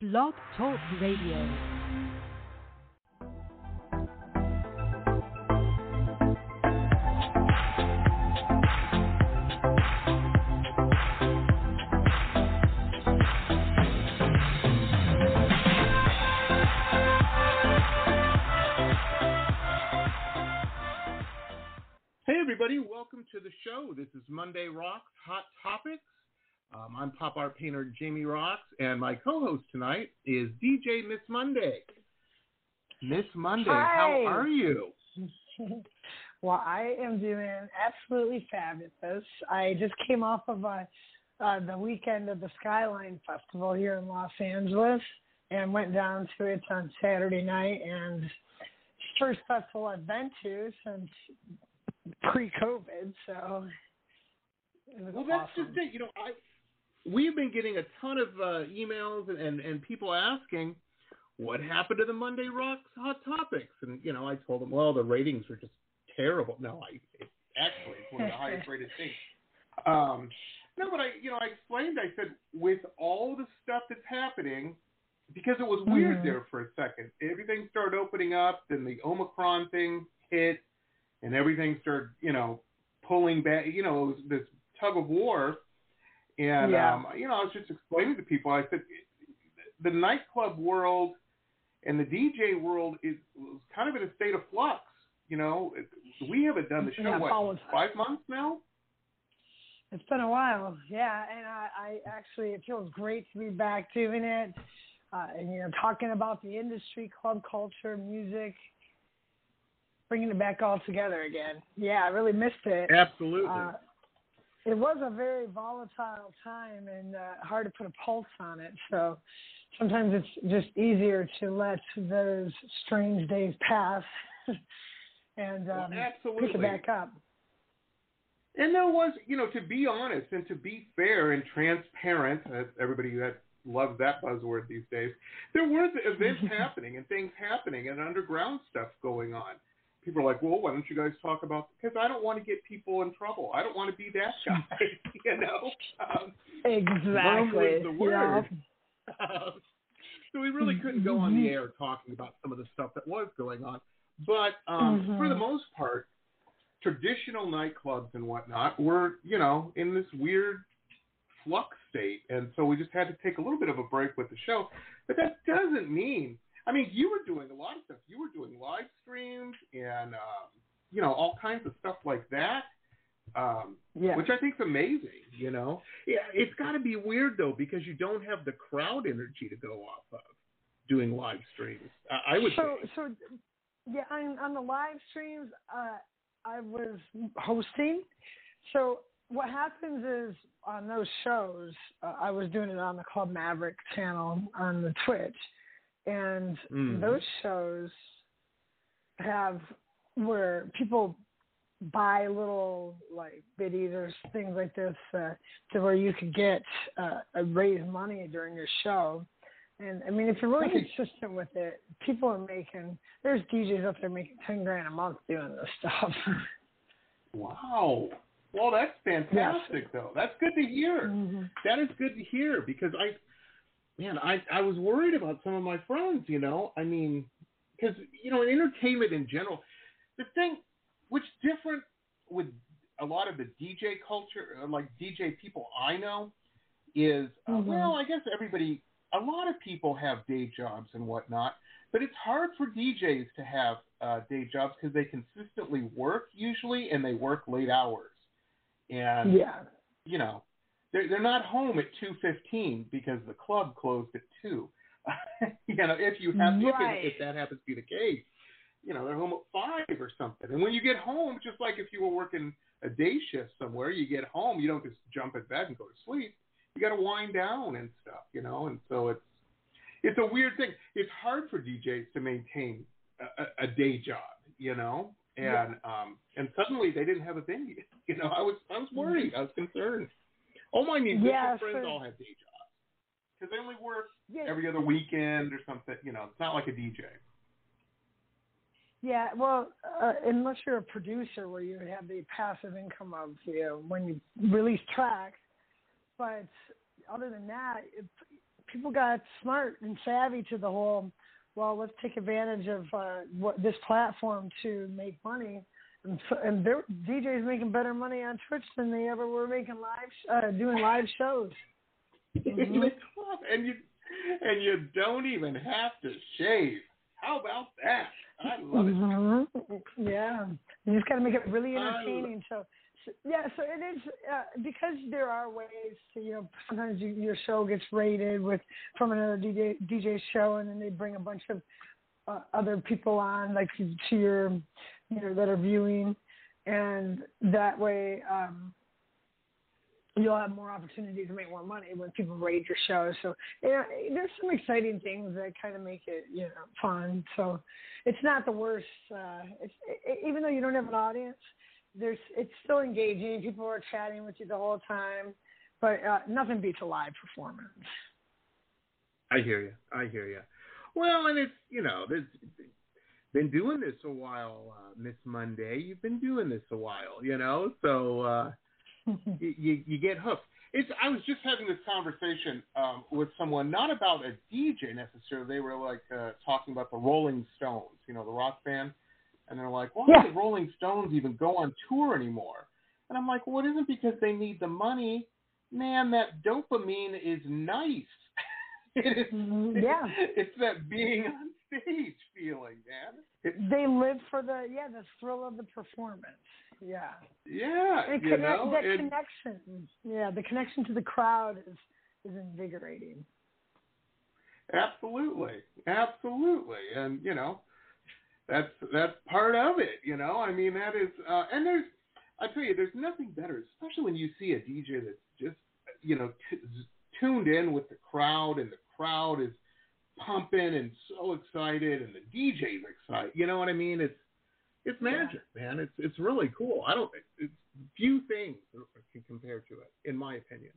Blog Talk Radio. Hey, everybody, welcome to the show. This is Monday Rocks Hot Topics. Um, I'm pop art painter Jamie Roxx, and my co host tonight is DJ Miss Monday. Miss Monday, how are you? well, I am doing absolutely fabulous. I just came off of uh uh, the weekend of the Skyline Festival here in Los Angeles and went down to it on Saturday night. And first festival I've been to since pre-COVID, so it was Well, that's awesome. just it. You know, I we've been getting a ton of uh, emails and, and, and people asking what happened to the Monday Rocks Hot Topics, and you know, I told them, well, the ratings were just terrible. No, I it, actually it's one of the highest rated things. Um, no, but I, you know, I explained. I said with all the stuff that's happening, because it was weird Mhm. there for a second. Everything started opening up, then the Omicron thing hit, and everything started, you know, pulling back. You know, it was this tug of war. And Yeah. um, you know, I was just explaining to people. I said the nightclub world and the DJ world is kind of in a state of flux. You know, we haven't done the show Yeah, what five months now. It's been a while, yeah, and I, I actually it feels great to be back doing it, uh, and you know talking about the industry, club culture, music, bringing it back all together again. Yeah, I really missed it. Absolutely. Uh, it was a very volatile time and uh, hard to put a pulse on it. So sometimes it's just easier to let those strange days pass and Well, um, absolutely. pick it back up. And there was, you know, to be honest and to be fair and transparent, uh, everybody that loves that buzzword these days, there were events happening and things happening and underground stuff going on. People are like, well, why don't you guys talk about? Because I don't want to get people in trouble. I don't want to be that guy, you know. Um, Exactly. the word. Yeah. um, so we really couldn't go on Mm-hmm. the air talking about some of the stuff that was going on. But um, for the Mhm. most part, traditional nightclubs and whatnot were, you know, in this weird flux state. And so we just had to take a little bit of a break with the show. But that doesn't mean, I mean, you were doing a lot of stuff. You were doing live streams and, um, you know, all kinds of stuff like that. Um, Yeah. which I think is amazing. You know, yeah, it's got to be weird though because you don't have the crowd energy to go off of doing live streams. I, I would so think. so yeah on, on the live streams uh i was hosting so what happens is on those shows uh, i was doing it on the club maverick channel on the twitch and Mm. those shows have where people buy little like biddies or things like this uh, to where you could get uh, raise money during your show. And I mean, if you're really consistent with it, people are making. There's DJs up there making ten grand a month doing this stuff. Wow. Well, that's fantastic though. That's good to hear. Mhm. That is good to hear because I, man, I I was worried about some of my friends. You know, I mean, because you know, in entertainment in general, the thing which different with a lot of the DJ culture, uh, like DJ people I know, is uh, Mhm. well, I guess everybody, a lot of people have day jobs and whatnot, but it's hard for DJs to have uh, day jobs because they consistently work usually and they work late hours, and Yeah. you know, they're they're not home at two fifteen because the club closed at two. you know, if you have if, Right. it, if that happens to be the case, you know, they're home at five or something. And when you get home, just like if you were working a day shift somewhere, you get home, you don't just jump in bed and go to sleep. You got to wind down and stuff, you know. And so it's it's a weird thing. It's hard for DJs to maintain a, a, a day job, you know. And um and suddenly they didn't have a venue. You know, I was I was worried. I was concerned. All my musician Yeah, friends so- all have day jobs because they only work Yeah. every other weekend or something. You know, it's not like a DJ. Yeah, well, uh, unless you're a producer where you have the passive income of you know when you release tracks, but other than that, it, people got smart and savvy to the whole. Well, let's take advantage of uh, what this platform to make money. And, so, and there, DJs making better money on Twitch than they ever were making live, uh, doing live shows. Mm-hmm. and you and you don't even have to shave. How about that? I love mm-hmm. it. Yeah, you just got to make it really entertaining. So, so, yeah, so it is uh, because there are ways to you know sometimes you, your show gets raided with from another DJ DJ show, and then they bring a bunch of uh, other people on like to your you know that are viewing, and that way. um you'll have more opportunities to make more money when people rate your show. So yeah, there's some exciting things that kind of make it you know fun. So it's not the worst. Uh, it's it, even though you don't have an audience, there's it's still engaging. People are chatting with you the whole time, but uh, nothing beats a live performance. I hear you. I hear you. Well, and it's you know there's been doing this a while, uh, Miss Monday. You've been doing this a while, you know, so. uh you, you get hooked. It's. I was just having this conversation um, with someone, not about a DJ necessarily. They were like uh, talking about the Rolling Stones, you know, the rock band, and they're like, "Why yeah. do the Rolling Stones even go on tour anymore?" And I'm like, "Well, it isn't because they need the money, man. That dopamine is nice. it is. Mm-hmm. Yeah. It's that being stage feeling, man. It, they live for the yeah the thrill of the performance. Yeah. Yeah. And you connect, know, that it, connection. Yeah, the connection to the crowd is is invigorating. Absolutely, absolutely, and you know, that's that's part of it. You know, I mean, that is, uh, and there's, I tell you, there's nothing better, especially when you see a DJ that's just, you know, t- tuned in with the crowd, and the crowd is pumping and so excited, and the DJ's excited. You know what I mean? It's it's magic, yeah. man. It's it's really cool. I don't. It's few things can compare to it, in my opinion.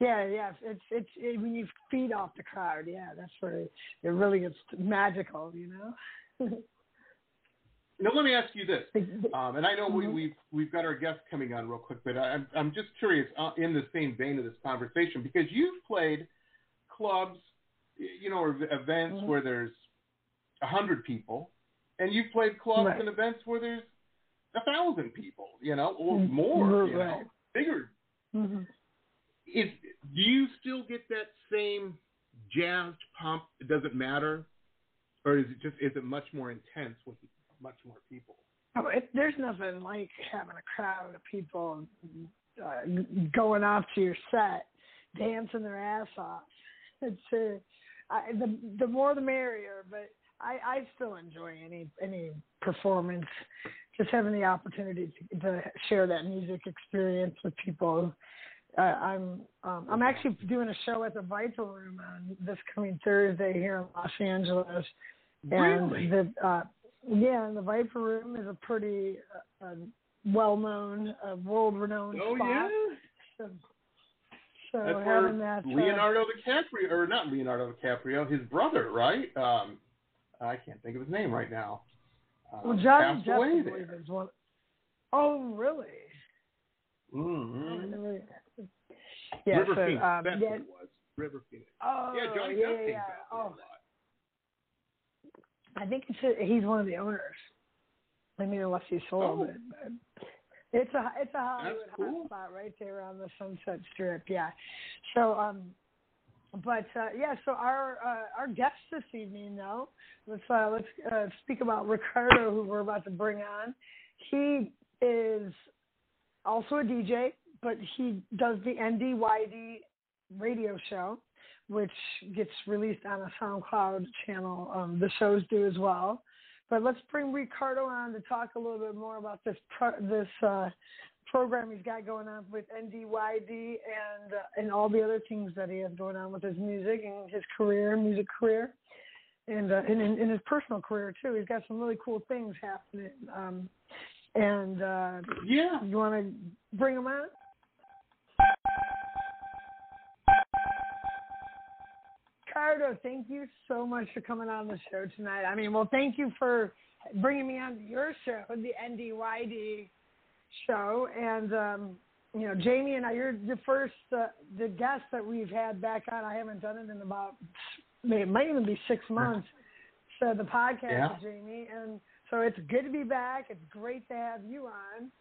Yeah, yeah. It's it's it, when you feed off the crowd. Yeah, that's where it, it really gets magical. You know. now let me ask you this, um, and I know we, mm-hmm. we've we've got our guest coming on real quick, but I'm I'm just curious uh, in the same vein of this conversation because you've played clubs, you know, or events mm-hmm. where there's a hundred people, and you've played clubs right. and events where there's a thousand people, you know, or mm-hmm. more, you know, bigger. Mm-hmm. Is do you still get that same jazzed pump? It doesn't matter, or is it just is it much more intense with much more people? Oh, it, there's nothing like having a crowd of people uh, going off to your set, dancing their ass off. It's uh, I, the the more the merrier, but I, I still enjoy any any performance. Just having the opportunity to, to share that music experience with people. Uh, I'm um, I'm actually doing a show at the Viper Room on this coming Thursday here in Los Angeles. And really? the uh, yeah, and the Viper Room is a pretty uh, uh, well-known, uh, world-renowned oh, spot. Yeah? So, so That's having that uh, Leonardo DiCaprio, or not Leonardo DiCaprio, his brother, right? Um, I can't think of his name right now. Uh, well, Johnny Depp, is one. Oh, really? Mm-hmm. Yeah, River so, Phoenix. Um, That's yeah. what it was. River Phoenix. Oh, yeah, Johnny yeah, Depp yeah, yeah. Oh. I think it's a, he's one of the owners. I mean, unless he sold oh. it. But it's a it's a Hollywood cool. hotspot right there on the Sunset Strip. Yeah. So um, but uh, yeah, so our uh, our guest this evening, though, let's uh, let's uh, speak about Ricardo, who we're about to bring on. He is also a DJ, but he does the NDYD radio show, which gets released on a SoundCloud channel. Um, the shows do as well. But let's bring Ricardo on to talk a little bit more about this pro- this uh, program he's got going on with NDYD and uh, and all the other things that he has going on with his music and his career, music career, and uh, and in, in his personal career too. He's got some really cool things happening. Um, and uh, yeah, you want to bring him on? Ricardo, thank you so much for coming on the show tonight. I mean, well, thank you for bringing me on your show, the NDYD show, and um, you know, Jamie and I, you're the first, uh, the guest that we've had back on. I haven't done it in about, it might even be six months. So the podcast Yeah. Jamie, and so it's good to be back. It's great to have you on.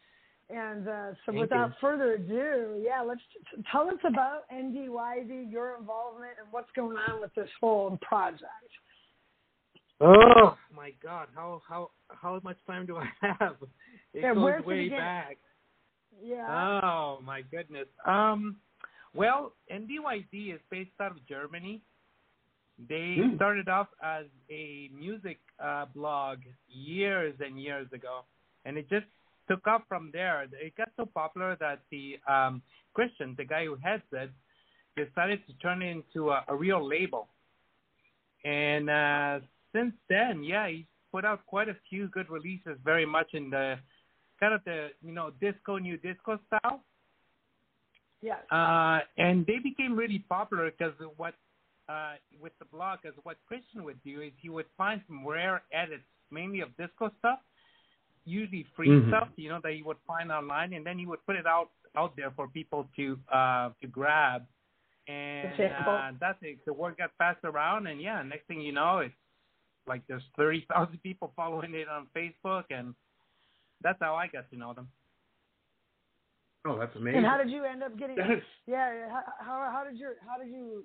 And uh, so, Thank without you. further ado, yeah, let's tell us about NDYD, your involvement, and what's going on with this whole project. Oh my God! How how how much time do I have? It Yeah, goes way back. Yeah. Oh my goodness. Um, well, NDYD is based out of Germany. They Hmm. started off as a music uh, blog years and years ago, and it just took off from there. It got so popular that the um, Christian, the guy who heads it, decided to turn it into a, a real label. And uh, since then, yeah, he's put out quite a few good releases, very much in the kind of the you know disco new disco style. Yes. Uh, and they became really popular because what uh, with the blog, because what Christian would do is he would find some rare edits, mainly of disco stuff, usually free Mhm. stuff, you know, that you would find online, and then you would put it out out there for people to uh, to grab. And Okay, cool. uh, that's it. The word got passed around, and yeah, next thing you know, it's like there's thirty thousand people following it on Facebook, and that's how I got to know them. Oh, that's amazing. And how did you end up getting? Yeah. yeah, How, how how did you how did you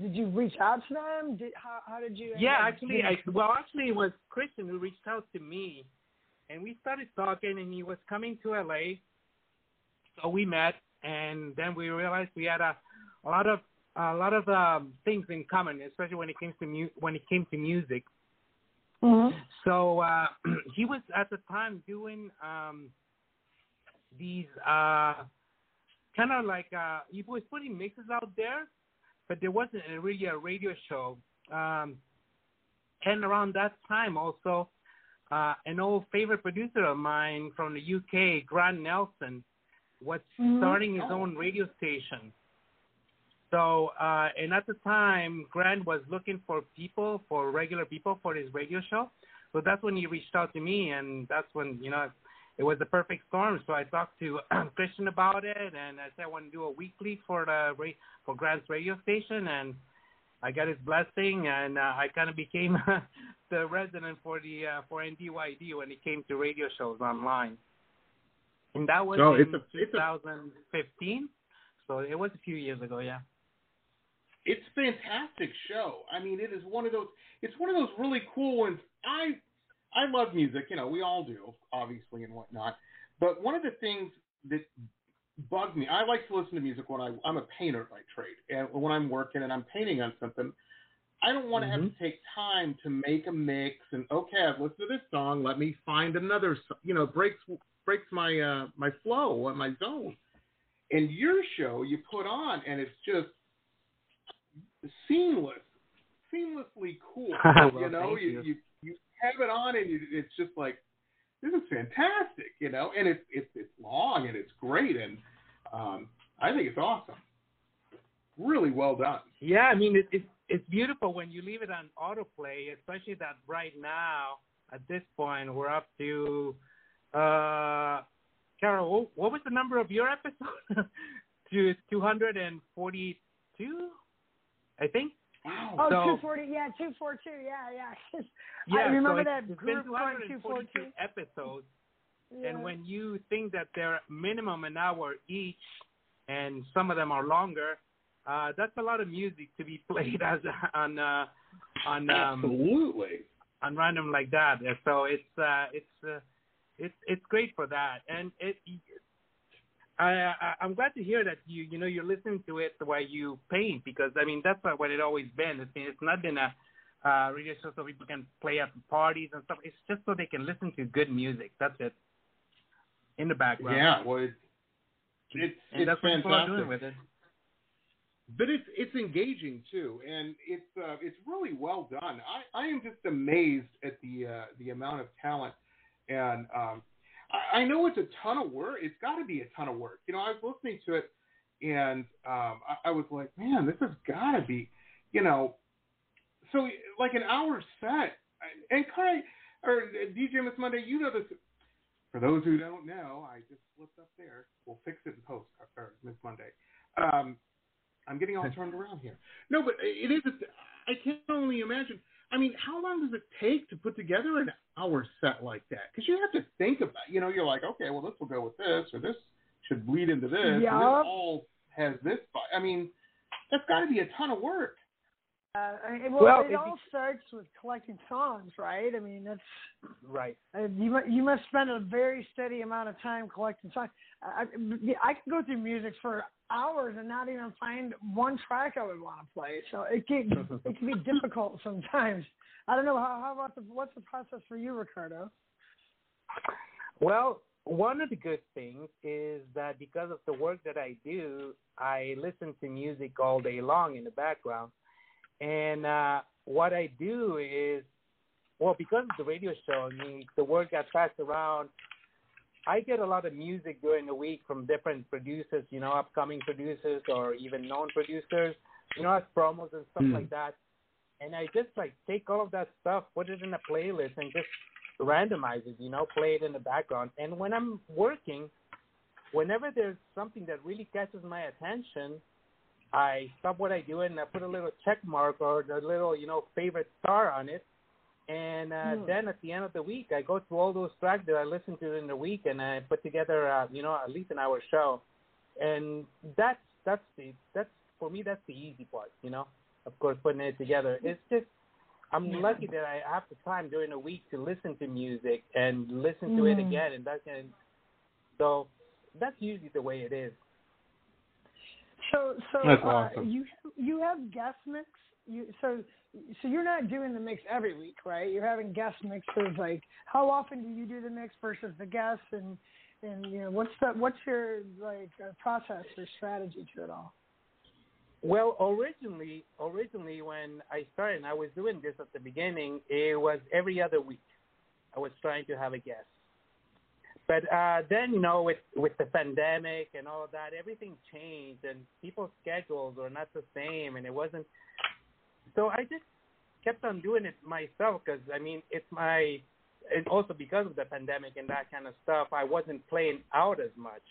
did you reach out to them? Did how how did you? Yeah, actually, I, well, actually, it was Christian who reached out to me, and we started talking, and he was coming to LA, so we met, and then we realized we had a, a lot of a lot of um, things in common, especially when it came to mu- when it came to music. Mhm. So uh, he was at the time doing um, these uh, kind of like uh, he was putting mixes out there, but there wasn't really a radio show. Um, and around that time, also, uh, an old favorite producer of mine from the UK, Grant Nelson, was Mhm. starting his Oh. own radio station. So, uh, and at the time, Grant was looking for people, for regular people for his radio show. So that's when he reached out to me, and that's when, you know, it was the perfect storm. So I talked to Christian about it, and I said I want to do a weekly for the for Grant's radio station, and I got his blessing, and uh, I kind of became the resident for the uh, for NDYD when it came to radio shows online. And that was So in it's a- it's a- 2015. So it was a few years ago, yeah. it's a fantastic show. I mean, it is one of those. It's one of those really cool ones. I I love music. You know, we all do, obviously, and whatnot. But one of the things that bugs me, I like to listen to music when I I'm a painter by trade, and when I'm working and I'm painting on something. I don't want to have to take time to make a mix and okay, I've listened to this song. Let me find another. You know, breaks breaks my uh, my flow and my zone. And your show you put on, and it's just seamless, seamlessly cool. Well, you know, you, you. you you have it on, and you, it's just like this is fantastic. You know, and it's it's it's long and it's great, and um, I think it's awesome. Really well done. Yeah, I mean it, it it's beautiful when you leave it on autoplay, especially that right now at this point we're up to uh Carol, what, was the number of your episode? to 242, I think. Wow. Oh, So- 240, yeah, 242, yeah, yeah. Yeah, I remember so that it's, it's group been on 242 242. episodes, Yeah. and when you think that they're minimum an hour each, and some of them are longer, uh, that's a lot of music to be played as on uh, on um, Absolutely. on random like that. So it's uh, it's uh, it's it's great for that, and it. I, I I'm glad to hear that you you know you're listening to it while you paint because I mean that's what it always been. It's, it's not been a uh, radio show so people can play at parties and stuff. It's just so they can listen to good music. That's it. In the background. Yeah. Well, it's it's, And it's that's what people are fantastic. doing with it. but it's it's engaging too, and it's uh, it's really well done. I, I am just amazed at the uh, the amount of talent, and um, I, I know it's a ton of work. It's got to be a ton of work. You know, I was listening to it, and um, I, I was like, man, this has got to be, you know, so like an hour set. And Kai or DJ Miss Monday, you know this. for those who don't know, I just slipped up there. We'll fix it in post, or Miss Monday. Um, I'm getting all turned around here. No, but it is. I can only imagine. I mean, how long does it take to put together an hour set like that? Because you have to think about. You know, you're like, okay, well, this will go with this, or this should bleed into this. And this all has this. I mean, that's got to be a ton of work. Uh, I mean, well, well, it, all be- starts with collecting songs, right? I mean, that's right. Uh, you you must spend a very steady amount of time collecting songs. I, I can go through music for hours and not even find one track I would want to play. So it can it can be difficult sometimes. I don't know how, how about the what's the process for you, Ricardo? Well, one of the good things is that because of the work that I do, I listen to music all day long in the background. And uh, what I do is, well, because of the radio show, I mean, the word got passed around. I get a lot of music during the week from different producers, you know, upcoming producers or even known producers, you know, as promos and stuff mm. like that. And I just like take all of that stuff, put it in a playlist, and just randomize it, you know, play it in the background. And when I'm working, whenever there's something that really catches my attention, I stop what I do and I put a little check mark or the little, you know, favorite star on it. And uh, mm. then at the end of the week, I go through all those tracks that I listened to in the week, and I put together, uh, you know, at least an hour show. And that's that's the that's for me that's the easy part, you know. Of course, putting it together. It's just I'm yeah. lucky that I have the time during the week to listen to music and listen to mm. it again, and that can, so that's usually the way it is. So, so That's uh, awesome. you you have guest mix. You so so you're not doing the mix every week, right? You're having guest mixes. Like, how often do you do the mix versus the guests, and and you know what's the what's your like uh, process or strategy to it all? Well, originally, originally when I started, and I was doing this at the beginning. It was every other week. I was trying to have a guest. But uh, then, you know, with with the pandemic and all of that, everything changed, and people's schedules were not the same, and it wasn't. So I just kept on doing it myself because I mean, it's my, and also because of the pandemic and that kind of stuff, I wasn't playing out as much.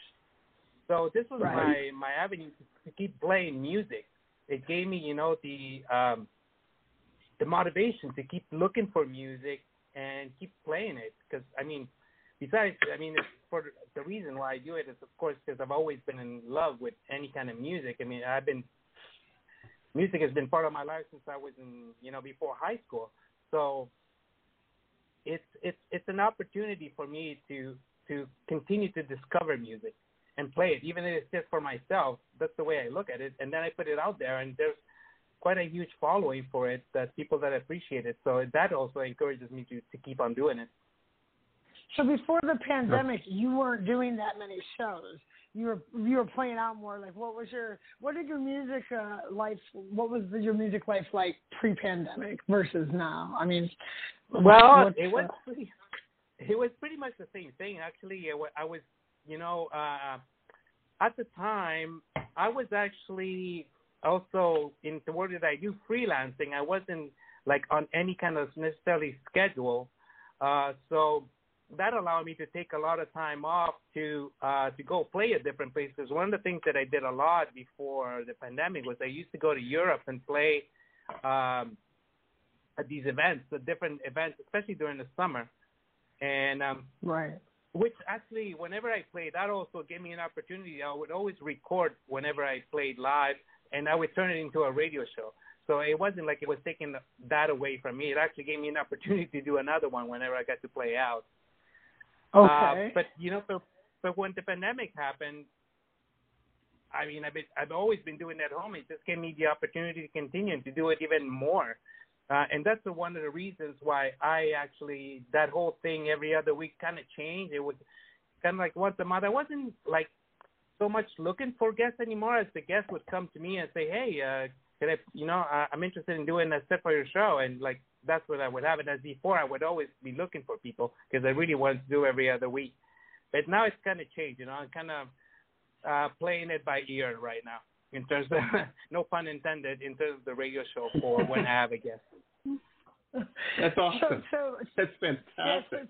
So this was right. my my avenue to, to keep playing music. It gave me, you know, the um, the motivation to keep looking for music and keep playing it because I mean besides, I mean, for the reason why I do it is, of course, because I've always been in love with any kind of music. I mean, I've been music has been part of my life since I was in, you know, before high school. So it's it's it's an opportunity for me to to continue to discover music and play it, even if it's just for myself. That's the way I look at it, and then I put it out there, and there's quite a huge following for it that people that appreciate it. So that also encourages me to to keep on doing it. So before the pandemic, you weren't doing that many shows. You were you were playing out more. Like, what was your what did your music uh, life? What was your music life like pre-pandemic versus now? I mean, well, it was pretty. It was pretty much the same thing. Actually, I was, you know, uh, at the time, I was actually also in the work that I do freelancing. I wasn't like on any kind of necessarily schedule. Uh, so that allowed me to take a lot of time off to uh, to go play at different places. One of the things that I did a lot before the pandemic was I used to go to Europe and play um, at these events, the different events, especially during the summer. And um, right, which actually, whenever I played, that also gave me an opportunity. I would always record whenever I played live, and I would turn it into a radio show. So it wasn't like it was taking that away from me. It actually gave me an opportunity to do another one whenever I got to play out. Okay. Uh, but you know, so but when the pandemic happened, I mean, I've been, I've always been doing that at home. It just gave me the opportunity to continue to do it even more. Uh, and that's the, one of the reasons why I actually that whole thing every other week kind of changed. It was kind of like once a month. I wasn't like so much looking for guests anymore, as the guests would come to me and say, "Hey, uh, can I, you know, uh, I'm interested in doing a set for your show," and like that's what I would have. And as before, I would always be looking for people because I really wanted to do every other week. But now it's kind of changed. You know, I'm kind of uh, playing it by ear right now in terms of no pun intended in terms of the radio show for when I have a guest. That's awesome. So, so, That's fantastic.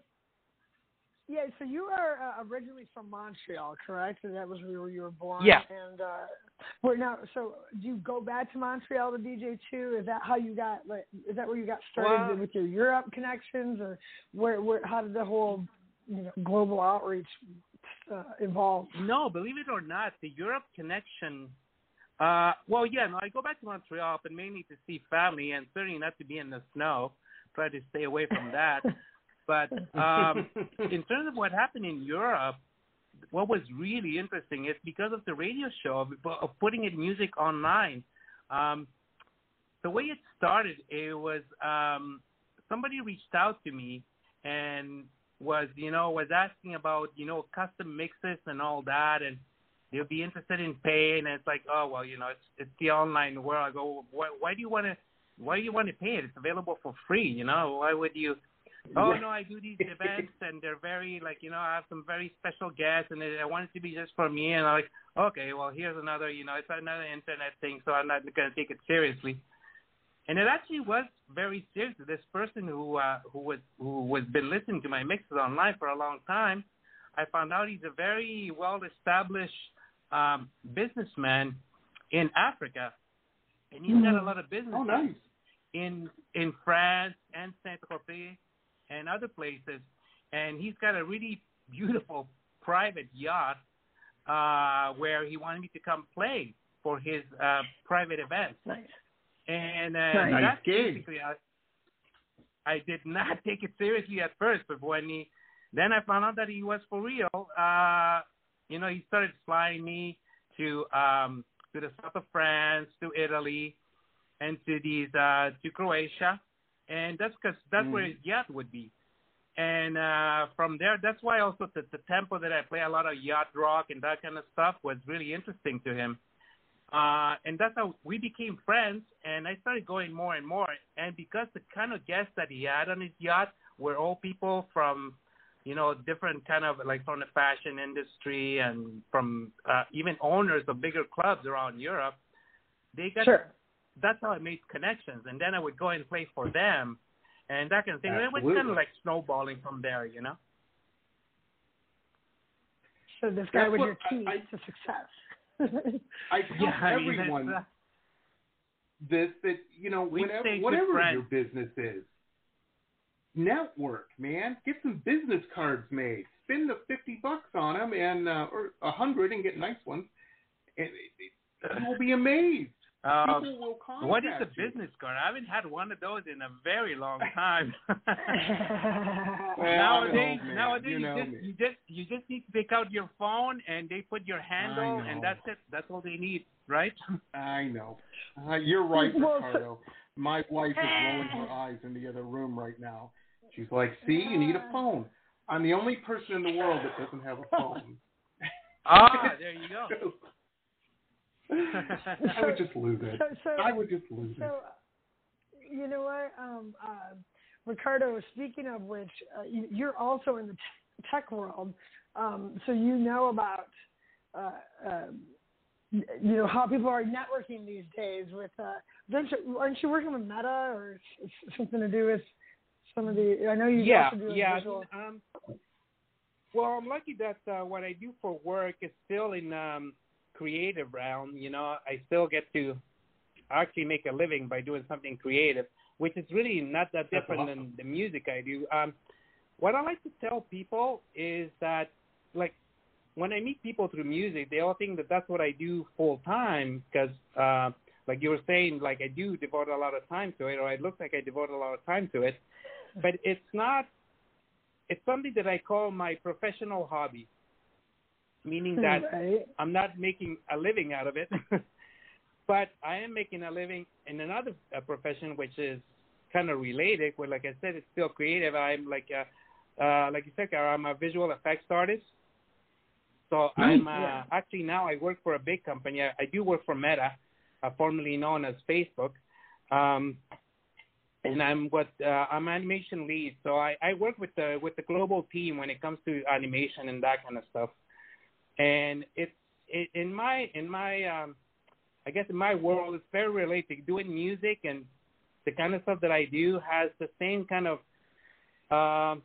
Yeah, so you are uh, originally from Montreal, correct? And that was where you were born. Yeah. And uh, where now? So do you go back to Montreal to DJ too? Is that how you got? Like, is that where you got started Well- with your Europe connections, or where? Where? How did the whole you know, global outreach uh, evolve? No, believe it or not, the Europe connection. Uh, well, yeah, no, I go back to Montreal, but mainly to see family, and certainly not to be in the snow. Try to stay away from that. but um, in terms of what happened in Europe, what was really interesting is because of the radio show of, putting it music online. Um, the way it started, it was um, somebody reached out to me and was you know was asking about you know custom mixes and all that, and they'll be interested in paying. And it's like, oh well, you know, it's it's the online world. I go, why, why do you want to? Why do you want to pay it? It's available for free. You know, why would you? Oh no, I do these events and they're very like you know I have some very special guests and I want it to be just for me and I'm like okay well here's another you know it's another internet thing so I'm not gonna take it seriously and it actually was very serious. This person who uh, who was who was been listening to my mixes online for a long time, I found out he's a very well established um, businessman in Africa, and he's got a lot of business oh, nice. in in France and Saint Tropez and other places, and he's got a really beautiful private yacht uh, where he wanted me to come play for his uh, private events. Nice. And uh, Nice that's basically I, I did not take it seriously at first, but when he then I found out that he was for real. Uh, you know, he started flying me to um, to the south of France, to Italy, and to these uh, to Croatia, and that's because that's where his yacht would be. And uh, from there, that's why also the, the tempo that I play a lot of yacht rock and that kind of stuff was really interesting to him. Uh, and that's how we became friends. And I started going more and more. And because the kind of guests that he had on his yacht were all people from, you know, different kind of like from the fashion industry and from uh, even owners of bigger clubs around Europe, they got Sure. That's how I made connections. And then I would go and play for them and that kind of thing. It was kind of like snowballing from there, you know? So this guy That's was your key I- to success. I tell Yeah, I mean, everyone that's, uh, this that you know We whatever stayed good whatever friends. your business is, network, man. Get some business cards made. Spend the fifty bucks on them and uh, or a hundred and get nice ones, and it, it, you will be amazed. Uh, People will contact what is a you. business card? I haven't had one of those in a very long time. Well, nowadays, I'm an old man. nowadays You you, just you just you just need to pick out your phone and they put your handle know. and that's it. That's all they need, right? I know. Uh, you're right, Ricardo. My wife is rolling her eyes in the other room right now. She's like, "See, you need a phone." I'm the only person in the world that doesn't have a phone. ah, there you go. I would just lose it. so, so, I would just lose so, it. you know what, um, uh, Ricardo? Speaking of which, uh, you, you're also in the t- tech world, um, so you know about, uh, uh, you know how people are networking these days. With, uh, don't you, aren't you working with Meta or s- s- something to do with some of the? I know you yeah, also do yeah. visual. Um, well, I'm lucky that uh, what I do for work is still in um, creative realm. You know, I still get to actually make a living by doing something creative, which is really not that different awesome. than the music I do. Um, what I like to tell people is that, like, when I meet people through music, they all think that that's what I do full time because, uh, like you were saying, like I do devote a lot of time to it, or it looks like I devote a lot of time to it. But it's not. It's something that I call my professional hobby, meaning that right? I'm not making a living out of it, but I am making a living in another uh, profession which is kind of related. Where, like I said, it's still creative. I'm like, a, uh, like you said, Cara, I'm a visual effects artist. So I'm uh, Yeah. actually now I work for a big company. I, I do work for Meta, uh, formerly known as Facebook. Um, and I'm what uh, I'm animation lead, so I, I work with the with the global team when it comes to animation and that kind of stuff and it's it, in my in my um I guess in my world it's very related. Doing music and the kind of stuff that I do has the same kind of um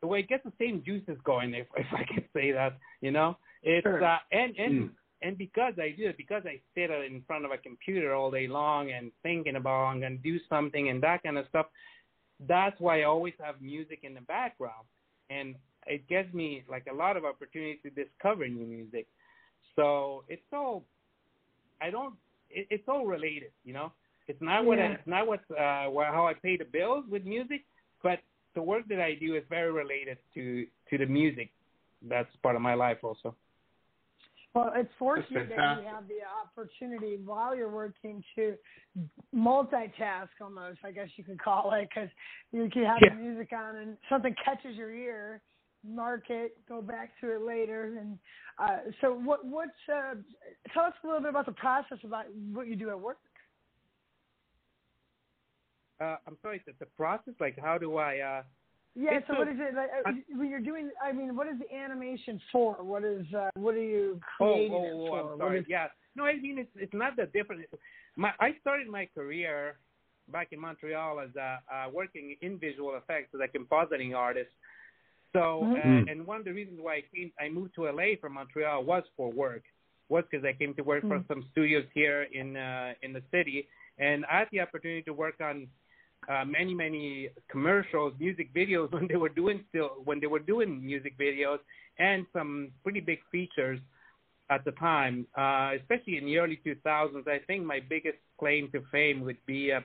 the way it gets the same juices going, if if I can say that. You know, it's Sure. uh, and and Mm. and because I do it, because I sit in front of a computer all day long and thinking about I'm gonna do something and that kind of stuff. That's why I always have music in the background, and it gives me like a lot of opportunity to discover new music. So it's all, I don't, it, it's all related, you know. It's not what I, it's not what uh, wha- how I pay the bills with music, but the work that I do is very related to to the music. That's part of my life also. Well, it's fortunate that you fantastic. have the opportunity while you're working to multitask almost, I guess you could call it, because you can have Yeah. the music on and something catches your ear, mark it, go back to it later. And uh, so, what? What's? Uh, tell us a little bit about the process about what you do at work. Uh, I'm sorry, the, the process, like how do I? Uh, Yeah. So, a- what is it like uh, when you're doing? I mean, what is the animation for? What is? Uh, what are you oh, creating oh, oh, for? I'm sorry. is- Yeah, no, I mean it's it's not that different. My I started my career back in Montreal as a, uh, working in visual effects as a compositing artist. So, Mhm. uh, and one of the reasons why I came, I moved to LA from Montreal was for work, was because I came to work for Mm. some studios here in uh, in the city, and I had the opportunity to work on uh, many many commercials, music videos when they were doing still when they were doing music videos, and some pretty big features at the time, uh, especially in the early 2000s. I think my biggest claim to fame would be a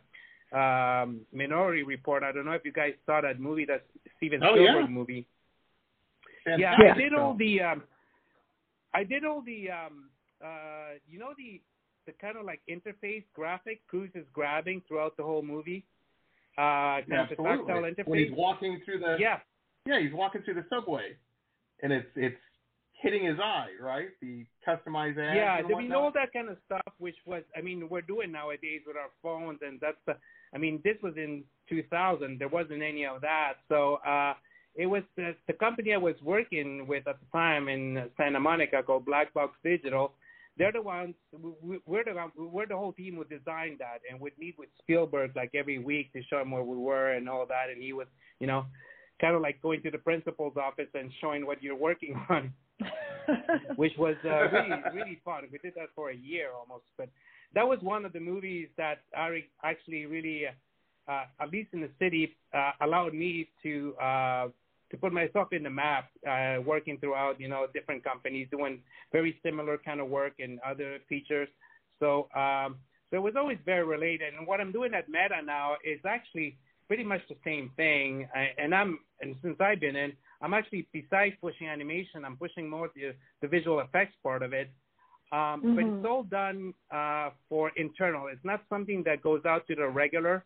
um, Minority Report. I don't know if you guys saw that movie, that Steven Oh, Spielberg yeah. movie. Yeah, Fantastic I did all the um I did all the um uh you know the the kind of like interface graphic Cruise is grabbing throughout the whole movie. Uh kind Yeah, of the tactile absolutely. When he's walking through the Yeah. yeah, he's walking through the subway, and it's it's hitting his eye, right? The customized ads. Yeah, and I mean all that kind of stuff which was I mean we're doing nowadays with our phones and that's the I mean this was in 2000 there wasn't any of that. So uh it was the, the company I was working with at the time in Santa Monica called Black Box Digital. They're the ones. we- We're the we're the whole team who designed that, and would meet with Spielberg like every week to show him where we were and all that. And he was, you know, kind of like going to the principal's office and showing what you're working on, which was uh, really really fun. We did that for a year almost, but that was one of the movies that Ari actually really, uh, at least in the city, uh, allowed me to uh, to put myself in the map, uh, working throughout you know different companies doing very similar kind of work and other features. So um, so it was always very related. And what I'm doing at Meta now is actually pretty much the same thing. I, and I'm and since I've been in, I'm actually besides pushing animation, I'm pushing more the the visual effects part of it. Um, But Mhm. it's all done uh, for internal. It's not something that goes out to the regular,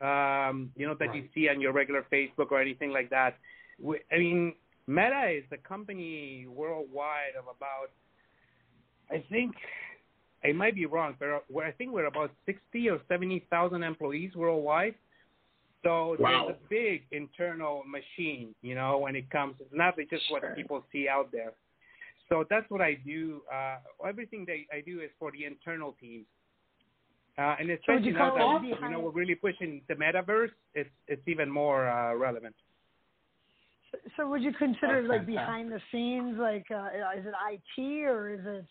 um, you know, that you see on your regular Facebook or anything like that. We, I mean, Meta is a company worldwide of about, I think, I might be wrong, but we're, I think we're about 60 or 70,000 employees worldwide. So Wow. there's a big internal machine, you know, when it comes, it's not just what Sure. people see out there. So that's what I do. Uh, everything that I do is for the internal teams. Uh, and especially you now call that it you know we're really pushing the metaverse, it's it's even more uh, relevant. So would you consider it like behind the scenes, like uh, is it IT or is it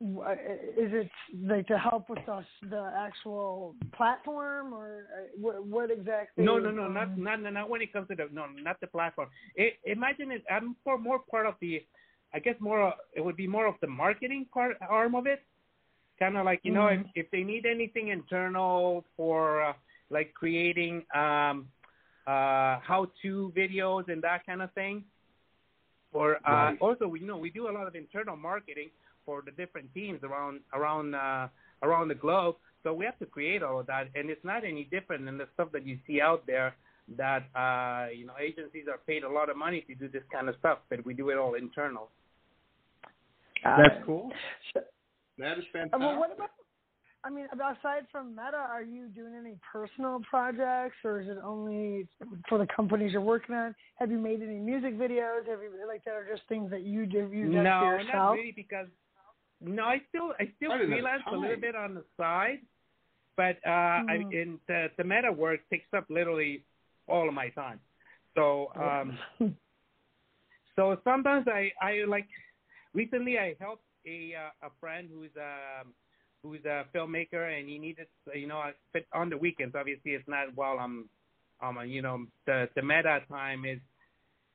is it like to help with the the actual platform or uh, what, what exactly? No, no, no, not um, not not when it comes to the no, not the platform. It, imagine it. I'm for more part of the, I guess more. uh, It would be more of the marketing part arm of it. Kind of like you know, if Mhm. if they need anything internal for uh, like creating um, uh, how-to videos and that kind of thing. Or uh, Right. also, we you know we do a lot of internal marketing for the different teams around around uh, around the globe. So we have to create all of that, and it's not any different than the stuff that you see out there. That uh, you know agencies are paid a lot of money to do this kind of stuff, but we do it all internal. got That's it. cool. That is fantastic. well, what about? I mean, aside from Meta, are you doing any personal projects, or is it only for the companies you're working on? Have you made any music videos? Have you like that, or just things that you do you just no, for yourself? not really, because no, I still I still I didn't freelance a little bit on the side, but uh, I Mhm. in the, the meta work takes up literally all of my time. So um, so sometimes I I like recently I helped a uh, a friend who's a who's a filmmaker and he needed you know I fit on the weekends. Obviously, it's not while I'm um you know the the meta time is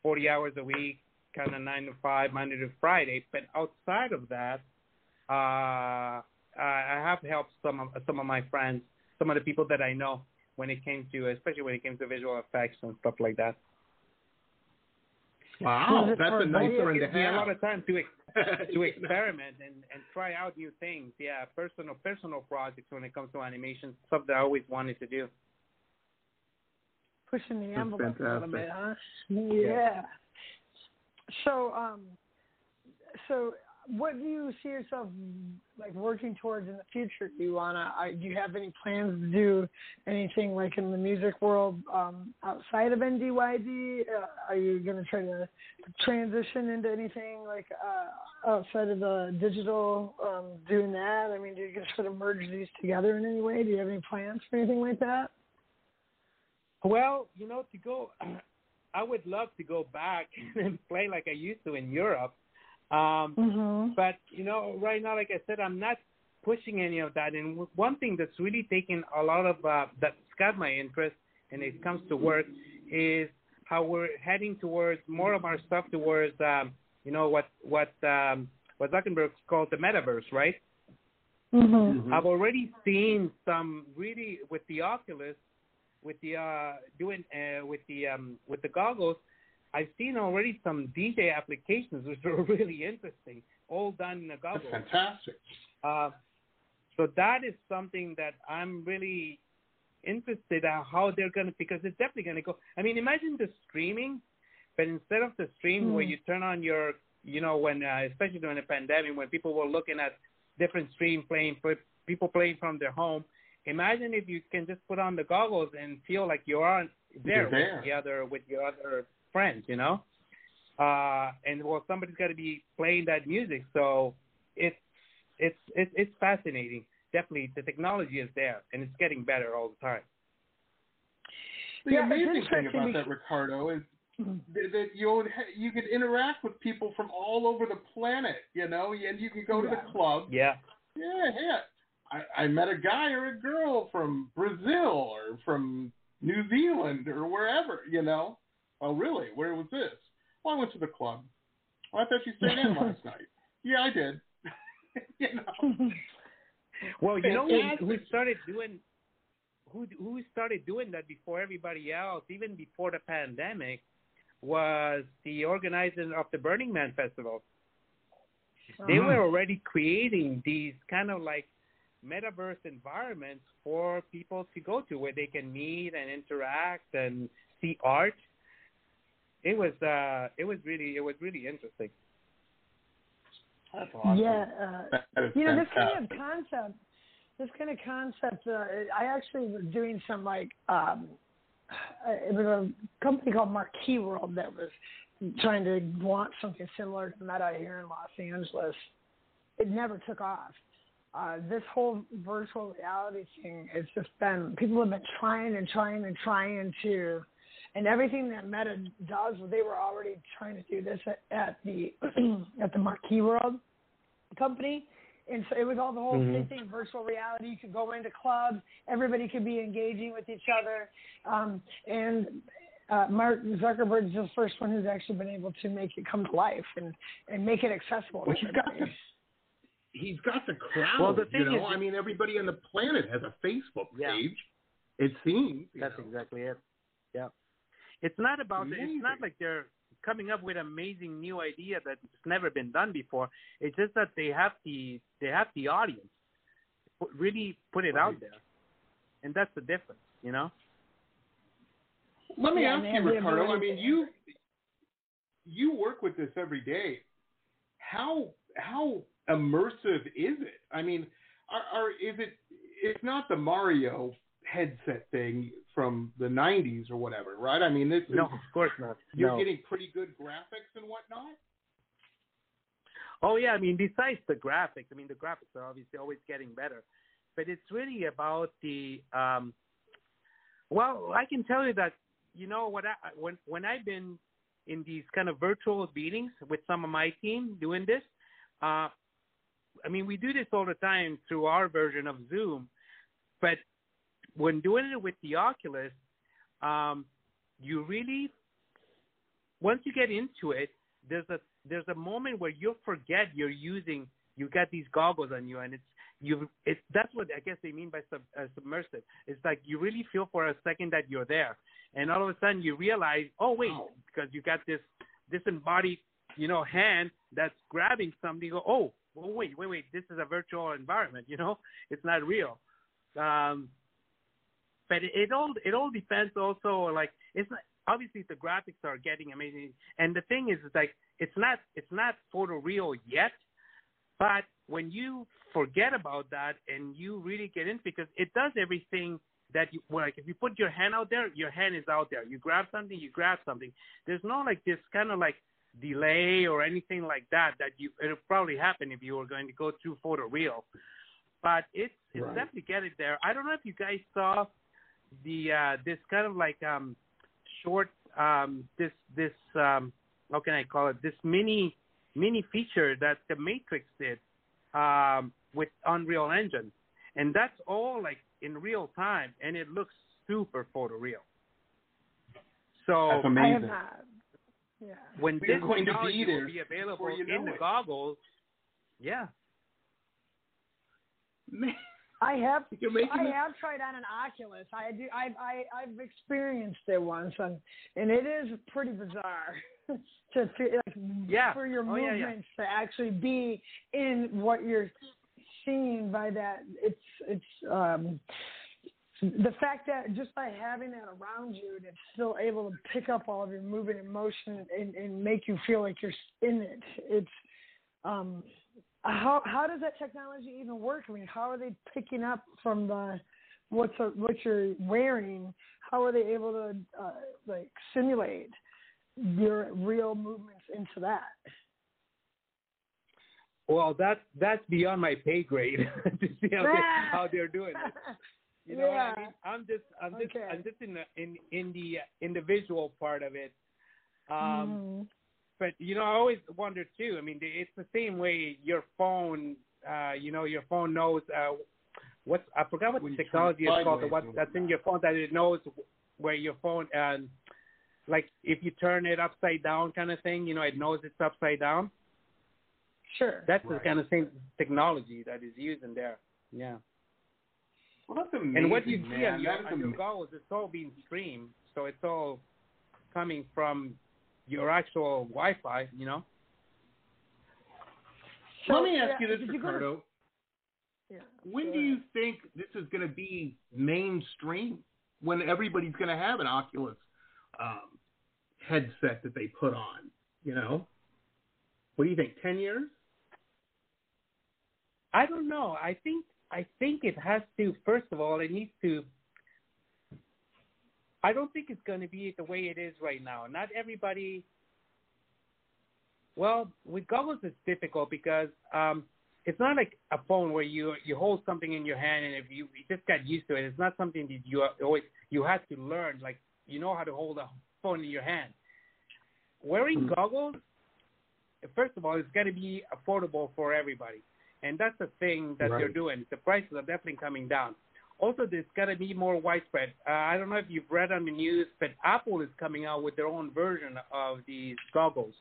40 hours a week, kind of nine to five, Monday to Friday. But outside of that, uh, I have helped some of some of my friends, some of the people that I know when it came to, especially when it came to visual effects and stuff like that. Wow, that's a nice one to Gives me a lot have. of time to ex- to experiment and and try out new things. Yeah, personal personal projects when it comes to animation, stuff that I always wanted to do. Pushing the envelope a little bit, huh? Yeah. So, um, so what do you see yourself like working towards in the future? Do you wanna? Do you have any plans to do anything like in the music world um, outside of NDYD? Uh, are you gonna try to transition into anything like uh, outside of the digital? Um, doing that? I mean, do you gonna sort of merge these together in any way? Do you have any plans for anything like that? Well, you know, to go, I would love to go back and play like I used to in Europe. Um, Mm-hmm. but you know, right now, like I said, I'm not pushing any of that. And one thing that's really taken a lot of uh, that's got my interest, and it comes to work, is how we're heading towards more of our stuff towards, um, you know, what what um, what Zuckerberg called the metaverse, right? Mm-hmm. I've already seen some really with the Oculus, with the uh, doing uh, with the um, with the goggles. I've seen already some DJ applications which are really interesting, all done in a That's fantastic. Uh, so that is something that I'm really interested in how they're going to because it's definitely going to go. I mean, imagine the streaming, but instead of the stream where Hmm. you turn on your, you know, when uh, especially during the pandemic when people were looking at different stream playing for people playing from their home. Imagine if you can just put on the goggles and feel like you are there, You're there. with the other with your other friends, you know. Uh, and well, somebody's got to be playing that music, so it's it's it's it's fascinating. Definitely, the technology is there, and it's getting better all the time. The Yeah, amazing thing about that, Ricardo, is Mhm. that, that you you can interact with people from all over the planet, you know, and you can go to the club. Yeah, Yeah, yeah. I, I met a guy or a girl from Brazil or from New Zealand or wherever, you know. Oh, really? Where was this? Well, I went to the club. Oh, I thought you stayed in last night. Yeah, I did. you know. Well, you know who, who started doing who who started doing that before everybody else, even before the pandemic, was the organizer of the Burning Man festival. They Uh-huh. were already creating these kind of like metaverse environments for people to go to where they can meet and interact and see art. It was uh it was really it was really interesting. That's awesome. Yeah, uh, you know this kind of concept. This kind of concept. Uh, I actually was doing some like um, it was a company called Marquee World that was trying to launch something similar to Meta here in Los Angeles. It never took off. Uh, this whole virtual reality thing, it's just been people have been trying and trying and trying to, and everything that Meta does, they were already trying to do this at, at the at the Marquee World company. And so it was all the whole Mhm. same thing, virtual reality. You could go into clubs, everybody could be engaging with each other. Um, and uh, Mark Zuckerberg is the first one who's actually been able to make it come to life and, and make it accessible. Well, he's got the he's got the crowd. Well, the you thing know, is- I mean, everybody on the planet has a Facebook Yeah. page. It seems. That's know. exactly it. Yeah. It's not about it's not like they're coming up with amazing new idea that's never been done before. It's just that they have the they have the audience. Put, really put it out there. And that's the difference, you know? Let me Yeah, ask you, Ricardo. I mean, you you work with this every day. How how immersive is it? I mean, are, are is it? It's not the Mario headset thing from the '90s or whatever, right? I mean, this is, No, of course not. you're no. getting pretty good graphics and whatnot. Oh yeah, I mean besides the graphics, I mean the graphics are obviously always getting better, but it's really about the. um Well, I can tell you that you know what? I, when when I've been in these kind of virtual meetings with some of my team doing this, uh, I mean, we do this all the time through our version of Zoom, but when doing it with the Oculus, um, you really once you get into it, there's a there's a moment where you'll forget you're using you got these goggles on you and it's you it's that's what I guess they mean by sub, uh, submersive. It's like you really feel for a second that you're there, and all of a sudden you realize, oh wait, because you got this disembodied you know hand that's grabbing something. You go, oh, well, wait, wait, wait, this is a virtual environment. You know, it's not real. Um, but it, it all it all depends also like it's not, obviously the graphics are getting amazing and the thing is like it's not it's not photo real yet but when you forget about that and you really get in because it does everything that you like if you put your hand out there your hand is out there. You grab something you grab something. There's no like this kind of like delay or anything like that that you it'll probably happen if you were going to go through photo real. But it's it's Right. definitely getting there. I don't know if you guys saw the uh this kind of like um short um this this um how can i call it this mini mini feature that the matrix did um with unreal engine and that's all like in real time and it looks super photoreal so That's I have amazing. Yeah. when We're this going to be technology there will be available before you in know the it. goggles yeah Man, I have I it- have tried on an Oculus. I do. I I I've experienced it once, and and it is pretty bizarre to feel like Yeah. for your Oh, yeah, yeah. movements to actually be in what you're seeing by that. It's it's um the fact that just by having that around you, it's still able to pick up all of your movement and motion and, and make you feel like you're in it. It's um how how does that technology even work? I mean, how are they picking up from the what's a, what you're wearing? How are they able to uh, like simulate your real movements into that? well that's that's beyond my pay grade to see how, they, how they're doing it You know yeah. what I mean? I'm just I'm just Okay. I'm just in the in in the in the visual part of it. Um Mhm. But you know, I always wonder too. I mean, it's the same way your phone uh you know, your phone knows uh what's I forgot what When the technology is called, sideways, what that's in your phone that it knows where your phone um like if you turn it upside down kind of thing, you know, it knows it's upside down. Sure. That's Right. the kind of same technology that is used in there. Yeah. Well, that's amazing, And what you see man. on your, That is on your amazing. goggles, it's all being streamed, so it's all coming from your actual Wi-Fi, you know. Let me So, ask you this, did go to- Ricardo. yeah. When do you think this is going to be mainstream? When everybody's going to have an Oculus um, headset that they put on? You know, what do you think? Ten years? I don't know. I think I think it has to. First of all, it needs to. I don't think it's going to be the way it is right now. Not everybody. Well, with goggles it's difficult because um, it's not like a phone where you you hold something in your hand and if you, you just got used to it. It's not something that you always you have to learn. Like you know how to hold a phone in your hand. Wearing Mhm. goggles, first of all, it's got to be affordable for everybody and that's the thing that they're doing. The prices are definitely coming down. Also, there's got to be more widespread. Uh, I don't know if you've read on the news, but Apple is coming out with their own version of these goggles.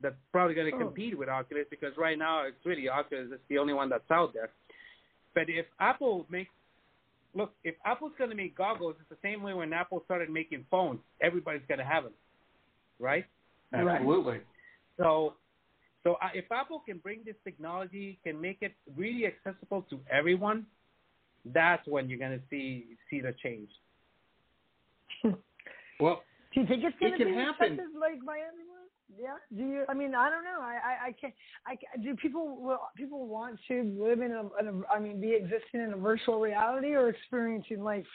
That's probably going to Oh. compete with Oculus because right now it's really Oculus is the only one that's out there. But if Apple makes look, if Apple's going to make goggles, it's the same way when Apple started making phones. Everybody's going to have them, right? Right. Absolutely. So, so uh, if Apple can bring this technology, can make it really accessible to everyone, that's when you're going to see see the change. Well, Do you think it's going It to can be happen. accepted like by everyone? Yeah. Do you? I mean, I don't know. I I, I can't. I do people will people want to live in a, in a I mean, be existing in a virtual reality or experiencing life?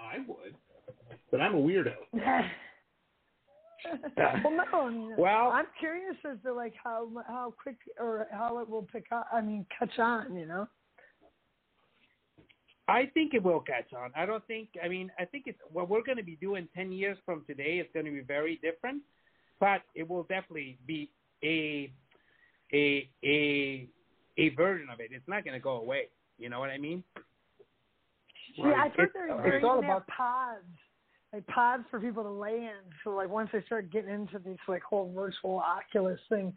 I would, but I'm a weirdo. well, no. I mean, Well- I'm curious as to like how how quick or how it will pick up. I mean, catch on. You know. I think it will catch on. I don't think. I mean, I think it's what we're going to be doing ten years from today. It's going to be very different, but it will definitely be a a a a version of it. It's not going to go away. You know what I mean? See, I thought It's- they were it's all about pods, like pods for people to lay in. So like once they start getting into this like whole virtual Oculus thing,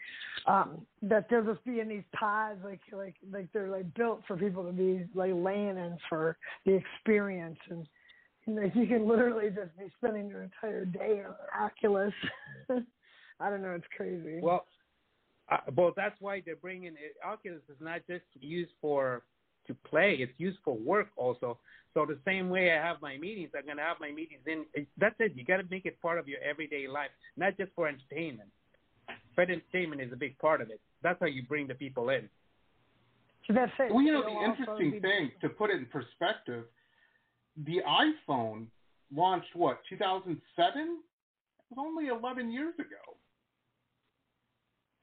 um, that they'll just be in these pods, like like like they're like built for people to be like laying in for the experience, and you know you can literally just be spending your entire day on Oculus. I don't know, it's crazy. Well, uh, well, that's why they're bringing it. Oculus is not just used for to play; it's used for work also. So the same way I have my meetings, I'm gonna have my meetings in. That's it. You got to make it part of your everyday life, not just for entertainment. But entertainment is a big part of it. That's how you bring the people in. so that's it. Well, you know, It'll the interesting thing, to put it in perspective, the iPhone launched, what, 2007? It was only 11 years ago.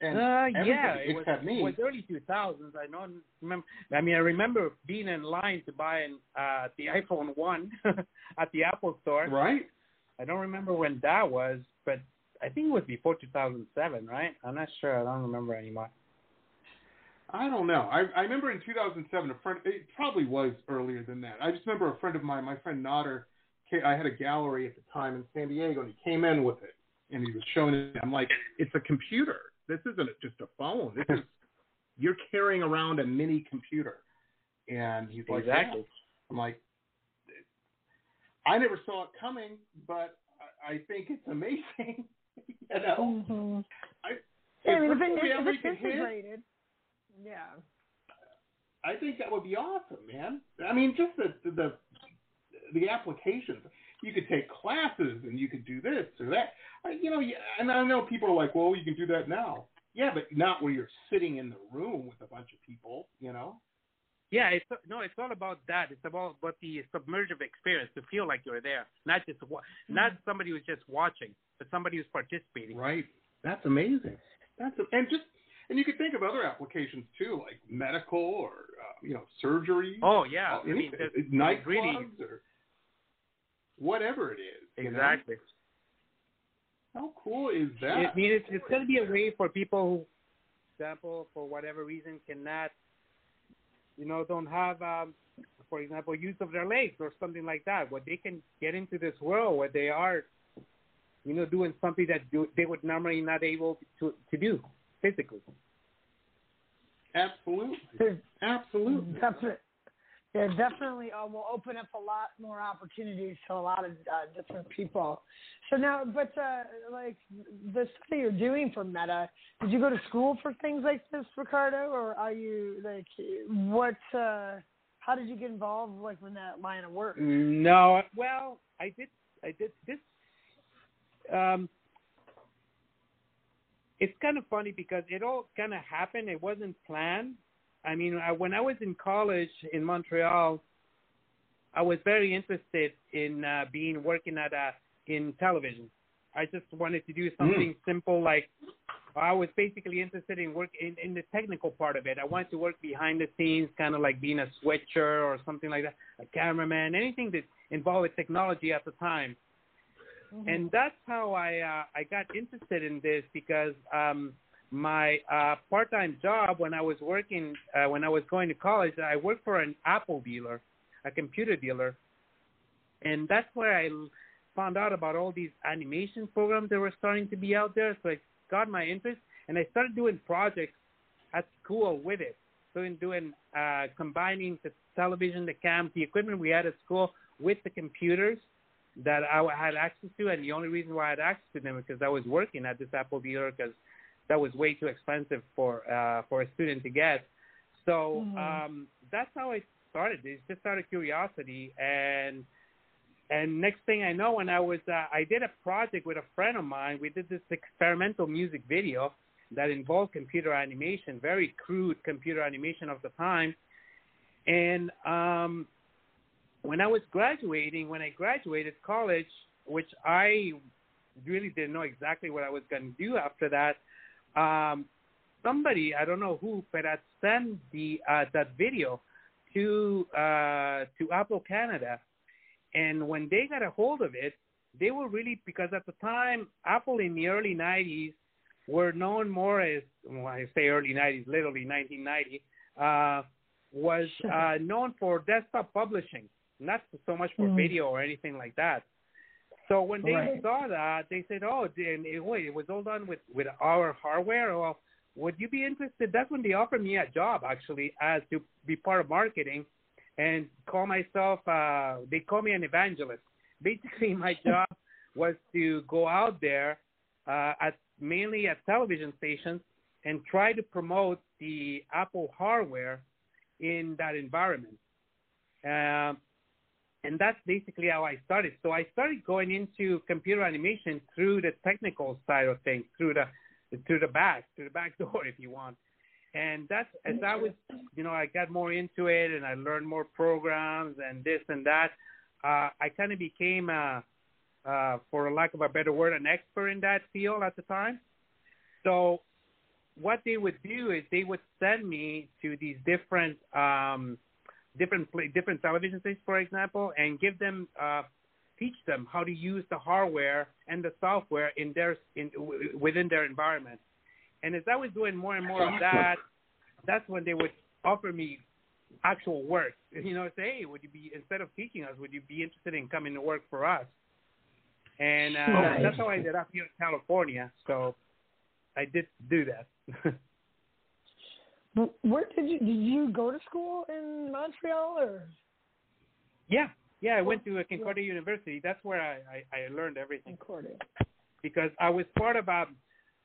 And uh, yeah, it was, except me. it was early 2000s. I don't remember. I mean, I remember being in line to buy an, uh, the iPhone one at the Apple store. right? I don't remember when that was, but I think it was before 2007, right? I'm not sure. I don't remember anymore. I don't know. I, I remember in 2007, a friend, it probably was earlier than that. I just remember a friend of mine, my friend Notter, ca- I had a gallery at the time in San Diego, and he came in with it, and he was showing it. I'm like, it's a computer. This isn't just a phone. This is, you're carrying around a mini computer. And he's like, exactly. yeah. I'm like, I never saw it coming, but I, I think it's amazing. you know, Mhm. I, Yeah, I mean, if, it, if it's could hit, integrated, yeah. I think that would be awesome, man. I mean, just the the the applications. You could take classes and you could do this or that. I, you know, and I know people are like, "Well, you can do that now." Yeah, but not where you're sitting in the room with a bunch of people. You know. Yeah, it's no, it's all about that. It's about about the submersive experience to feel like you're there, not just wa- not somebody who's just watching, but somebody who's participating. Right. That's amazing. That's a, and just and you could think of other applications too, like medical or uh, you know surgery. Oh yeah, uh, I mean, nightclubs really or whatever it is. you know? exactly. How cool is that? I mean, it's, it's going to be a way for people who, for example, for whatever reason, cannot, you know, don't have, um, for example, use of their legs or something like that, where they can get into this world where they are, you know, doing something that do, they would normally not able to to do physically. Absolutely. There's Absolutely. definitely, yeah, definitely uh, will open up a lot more opportunities to a lot of uh, different people. So now, but uh, like the stuff you're doing for Meta, did you go to school for things like this, Ricardo, or are you like what? Uh, how did you get involved like in that line of work? No, well, I did. I did this. Um, it's kind of funny because it all kind of happened. It wasn't planned. I mean, I, when I was in college in Montreal, I was very interested in uh, being working at a in television. I just wanted to do something simple like I was basically interested in work in, in the technical part of it. I wanted to work behind the scenes, kind of like being a switcher or something like that, a cameraman, anything that involved with technology at the time. And that's how I uh, I got interested in this because um, my uh, part-time job when I was working uh, when I was going to college, I worked for an Apple dealer, a computer dealer, and that's where I found out about all these animation programs that were starting to be out there. So it got my interest, and I started doing projects at school with it. So in doing uh, combining the television, the cams, the equipment we had at school with the computers that I had access to, and the only reason why I had access to them is because I was working at this Apple dealer because that was way too expensive for uh, for a student to get. So Mhm. um, that's how I started. It's just out of curiosity, and and next thing I know, when I was uh, I did a project with a friend of mine. We did this experimental music video that involved computer animation, very crude computer animation of the time, and um, when I was graduating, when I graduated college, which I really didn't know exactly what I was going to do after that, um, somebody I don't know who, but I sent the uh, that video to uh, to Apple Canada, and when they got a hold of it, they were really because at the time Apple in the early '90s were known more as well, I say early '90s, literally 1990, uh, was uh, known for desktop publishing, not so much for Mhm. video or anything like that. So when they Right. saw that, they said, "Oh, and it, wait, it was all done with with our hardware. Well, would you be interested?" That's when they offered me a job actually as to be part of marketing, and call myself. Uh, they call me an evangelist. Basically, my job was to go out there uh, at mainly at television stations and try to promote the Apple hardware in that environment. Um, and that's basically how I started. So I started going into computer animation through the technical side of things, through the through the back, through the back door, if you want. And that's as I was, you know, I got more into it and I learned more programs and this and that. Uh, I kind of became, uh, uh, for lack of a better word, an expert in that field at the time. So what they would do is they would send me to these different um, different different television stations, for example, and give them uh, teach them how to use the hardware and the software in their in w- within their environment. And as I was doing more and more of that, that's when they would offer me actual work. You know, say, hey, would you be instead of teaching us, would you be interested in coming to work for us? And uh, that's how I ended up here in California. So I did do that. Wh- Where did you did you go to school in Montreal or? Yeah, yeah. I went to Concordia University. That's where I, I, I learned everything Concordia. because I was part of a.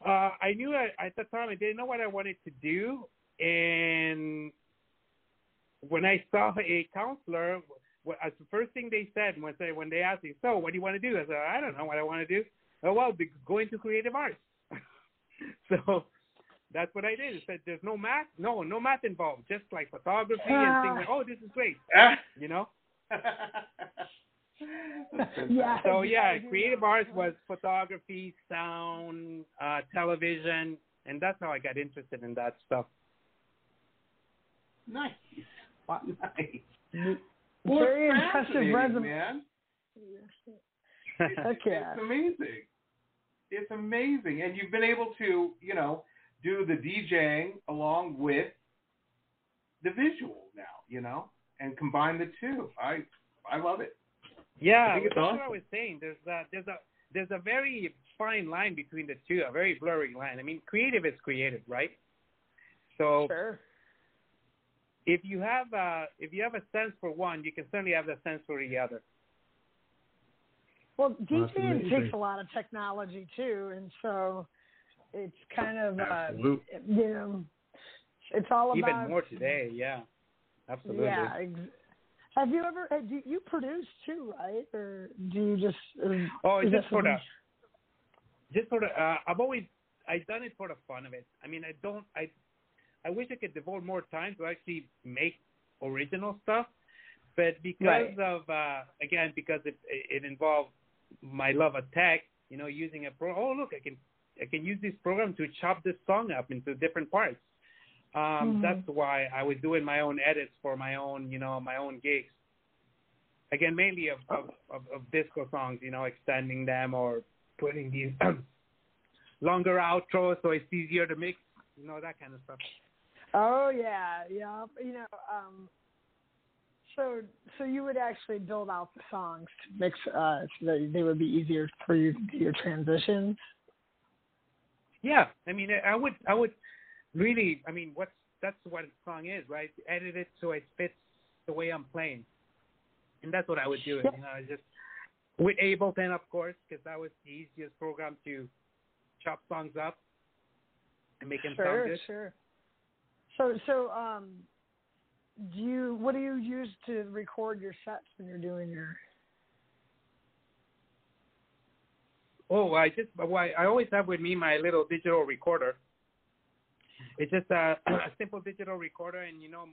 Uh, I knew I, at the time I didn't know what I wanted to do, and when I saw a counselor, what, as the first thing they said when they when they asked me, "So, what do you want to do?" I said, "I don't know what I want to do." Oh, well, be, go into creative arts. so that's what I did. I said, "There's no math, no, no math involved, just like photography and things like, oh, this is great," you know. Yeah. So yeah, I creative know. arts was photography, sound, uh, television, and that's how I got interested in that stuff. nice. Wow. Nice. Well, Very impressive resume. man. Heck yeah. It's amazing. It's amazing, and you've been able to, you know, do the DJing along with the visual now, you know, and combine the two. I I love it. yeah, I that's awesome. what I was saying. There's a there's a there's a very fine line between the two, a very blurry line. I mean, creative is creative, right? So Sure. if you have uh if you have a sense for one, you can certainly have the sense for the other. Well, DJing takes a lot of technology too, and so it's kind of uh, you know, it's all Even about more today, yeah, absolutely. Yeah. Ex- have you ever? uh, Do you produce too, right? Or do you just? Or Oh, is just for the just for the uh, I've always I've done it for the fun of it. I mean, I don't I I wish I could devote more time to actually make original stuff, but because Right. of uh, again because it it involved my love of tech, you know, using a pro. Oh, look, I can I can use this program to chop this song up into different parts. Um, Mhm. That's why I was doing my own edits for my own, you know, my own gigs. Again, mainly of of, of, of disco songs, you know, extending them or putting these longer outros so it's easier to mix, you know, that kind of stuff. Oh yeah, yeah. You know, um, so so you would actually build out the songs to mix uh, so that they would be easier for you your transitions. Yeah, I mean, I would, I would really, I mean, what's that's what a song is, right? Edit it so it fits the way I'm playing, and that's what I would do. Yeah. You know, I just with Ableton, of course, because that was the easiest program to chop songs up and make them sound Sure, good. sure. So so um, do you what do you use to record your sets when you're doing your? Oh, I just, well, I always have with me my little digital recorder. It's just a, a simple digital recorder, and you know,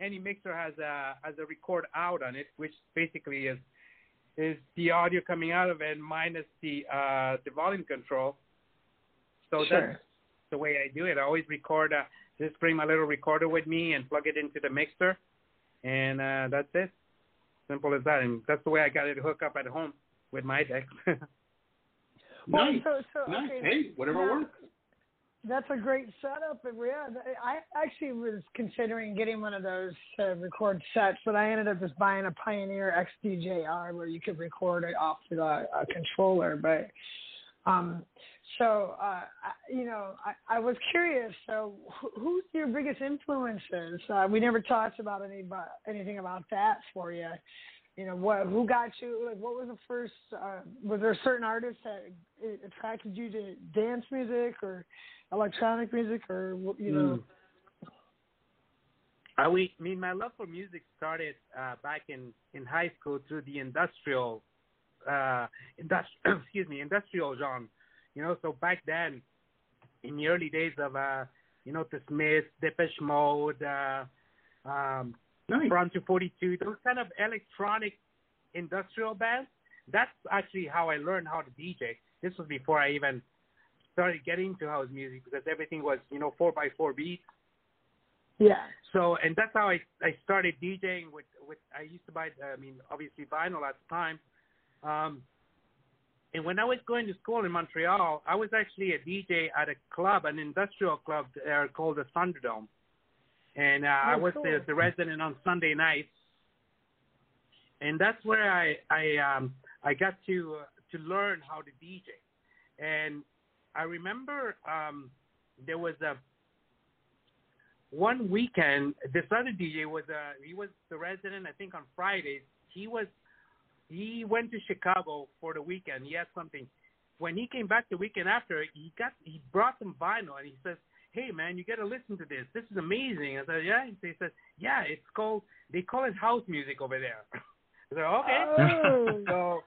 any mixer has a has a record out on it, which basically is is the audio coming out of it minus the uh the volume control. So that's the way I do it. I always record. Uh, just bring my little recorder with me and plug it into the mixer, and uh, that's it. Simple as that, and that's the way I got it hooked up at home with my deck. Well, nice. so, so, nice. okay, Hey, whatever now- works. That's a great setup, yeah, I actually was considering getting one of those to record sets, but I ended up just buying a Pioneer XDJR where you could record it off the a controller. But um, so uh, I, you know, I, I was curious. So, who, who's your biggest influences? Uh, we never talked about any anything about that for you. You know, what who got you? Like, what was the first? Uh, was there a certain artists that attracted you to dance music or electronic music, or you know? I we, mean, my love for music started uh, back in in high school through the industrial, uh, industri- excuse me, industrial genre. You know, so back then, in the early days of uh, you know, the Smiths, Depeche Mode, uh, um, Nice. Front 242, those kind of electronic industrial bands. That's actually how I learned how to DJ. This was before I even started getting into house music because everything was, you know, four by four beats. Yeah. So, and that's how I I started DJing with with I used to buy I mean obviously vinyl at the time. Um, and when I was going to school in Montreal, I was actually a DJ at a club, an industrial club there called the Thunderdome, and uh, I Oh, was cool. the, the resident on Sunday nights. And that's where I I um I got to uh, to learn how to DJ, and I remember um there was a one weekend, this other DJ was uh he was the resident. I think on Fridays he was he went to Chicago for the weekend. He had something. When he came back the weekend after, he got he brought some vinyl and he says, "Hey man, you got to listen to this. This is amazing." I said, "Yeah." He says, "Yeah, it's called they call it house music over there." I said, "Okay." Oh. so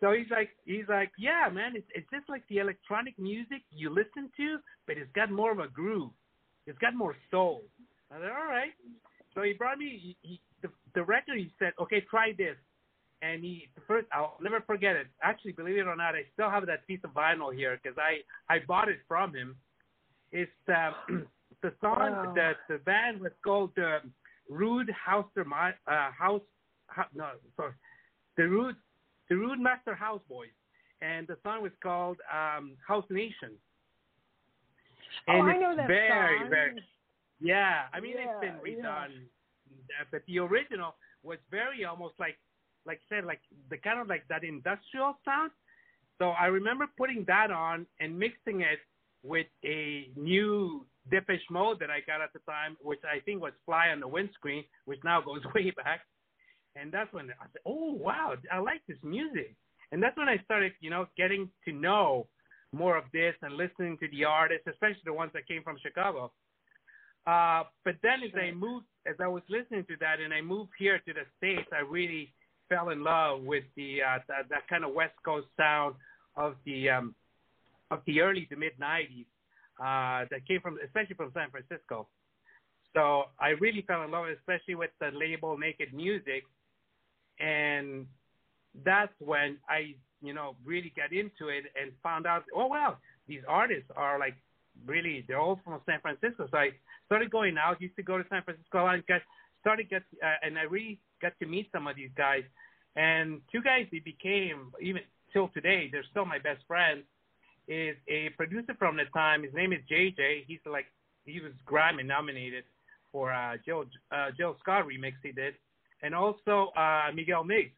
so he's like he's like yeah man it's it's just like the electronic music you listen to but it's got more of a groove it's got more soul i said all right so he brought me he, he, the, the record he said okay try this and he the first i'll never forget it actually believe it or not i still have that piece of vinyl here because i i bought it from him it's uh, the song Wow. the the band was called uh, rude house uh house Ho- no sorry the rude the Rude Master House Boys, and the song was called um, House Nation. Oh, And I know that very, song. very, yeah. I mean, Yeah, it's been yeah. redone, uh, but the original was very almost like, like I said, like the kind of like that industrial sound. So I remember putting that on and mixing it with a new Depeche Mode that I got at the time, which I think was Fly on the Windscreen, which now goes way back. And that's when I said, "Oh wow, I like this music." And that's when I started, you know, getting to know more of this and listening to the artists, especially the ones that came from Chicago. Uh, but then as I moved, as I was listening to that, and I moved here to the states, I really fell in love with the uh, that, that kind of West Coast sound of the um, of the early to mid '90s uh, that came from, especially from San Francisco. So I really fell in love, especially with the label Naked Music, and that's when I, you know, really got into it and found out, oh wow, these artists are like really, they're all from San Francisco. So I started going out, used to go to San Francisco and got started get, uh, and I really got to meet some of these guys. And two guys they became even till today, they're still my best friends. Is a producer from the time. His name is JJ. He's like he was Grammy nominated for uh, Jill uh, Jill Scott remix he did, and also uh, Miguel Migs.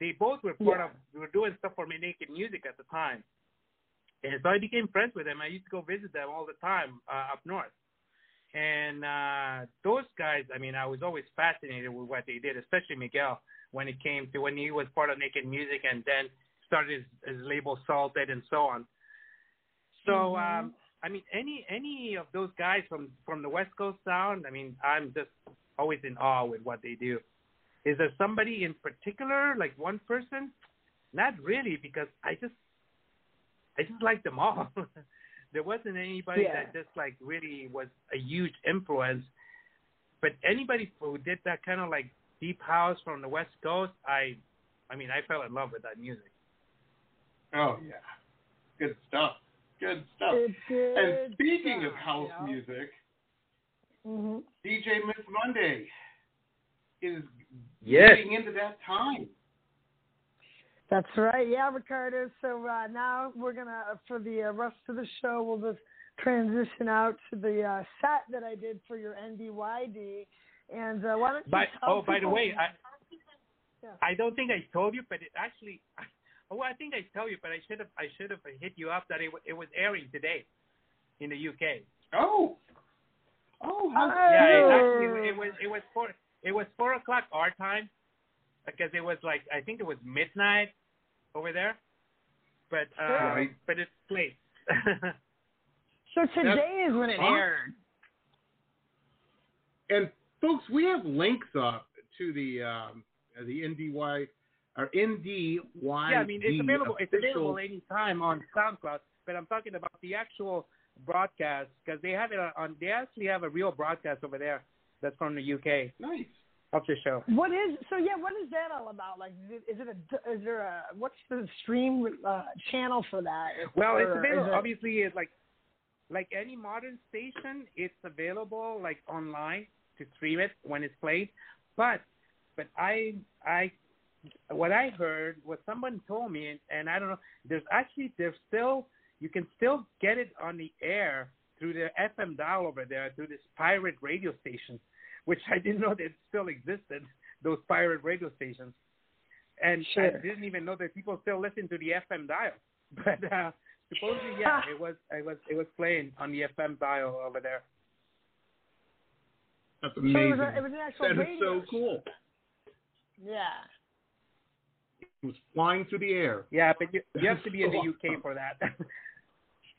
They both were part Yeah. of. We were doing stuff for Me Naked Music at the time, and so I became friends with them. I used to go visit them all the time uh, up north. And uh, those guys, I mean, I was always fascinated with what they did, especially Miguel when it came to when he was part of Naked Music and then started his, his label Salted and so on. So, Mhm. um, I mean, any any of those guys from from the West Coast sound, I mean, I'm just always in awe with what they do. Is there somebody in particular, like one person? Not really, because I just I just like them all. there wasn't anybody Yeah. that just like really was a huge influence. But anybody who did that kind of like deep house from the West Coast, I, I mean, I fell in love with that music. Oh yeah, good stuff. Good stuff. It's good and speaking of house you know? music, Mhm. DJ Miss Monday, is Yes. getting into that time. That's right. Yeah, Ricardo. So uh, now we're gonna for the uh, rest of the show, we'll just transition out to the uh, set that I did for your NDYD. And uh, why don't you By, tell oh, by the way, I Yeah. I don't think I told you, but it actually, oh, I think I tell you, but I should have I should have hit you up that it, wa- it was airing today in the UK. Oh. Oh, how Yeah, it actually it was it was four it was four o'clock our time because it was like I think it was midnight over there, but uh, Right. but it's late. So today is when it Huh? aired. And folks, we have links up to the um, the NDY or NDY. yeah, I mean it's available it's available anytime on SoundCloud, but I'm talking about the actual broadcast because they have it on- on they actually have a real broadcast over there that's from the UK Nice. of the show. What is so? Yeah, what is that all about? Like, is it, is it a? Is there a? What's the stream uh, channel for that? Well, it's Or available. it- Obviously, it's like like any modern station, it's available like online to stream it when it's played. But but I I what I heard, what someone told me, and, and I don't know. There's actually there's still you can still get it on the air through the FM dial over there through this pirate radio station, which I didn't know that still existed. Those pirate radio stations, and I didn't even know that people still listen to the FM dial. But uh, supposedly, yeah, it was it was it was playing on the FM dial over there. That's So amazing. it was, a, it was an actual that is radio. so cool. Yeah. It was flying through the air. Yeah, but you, you have to be in the UK for that.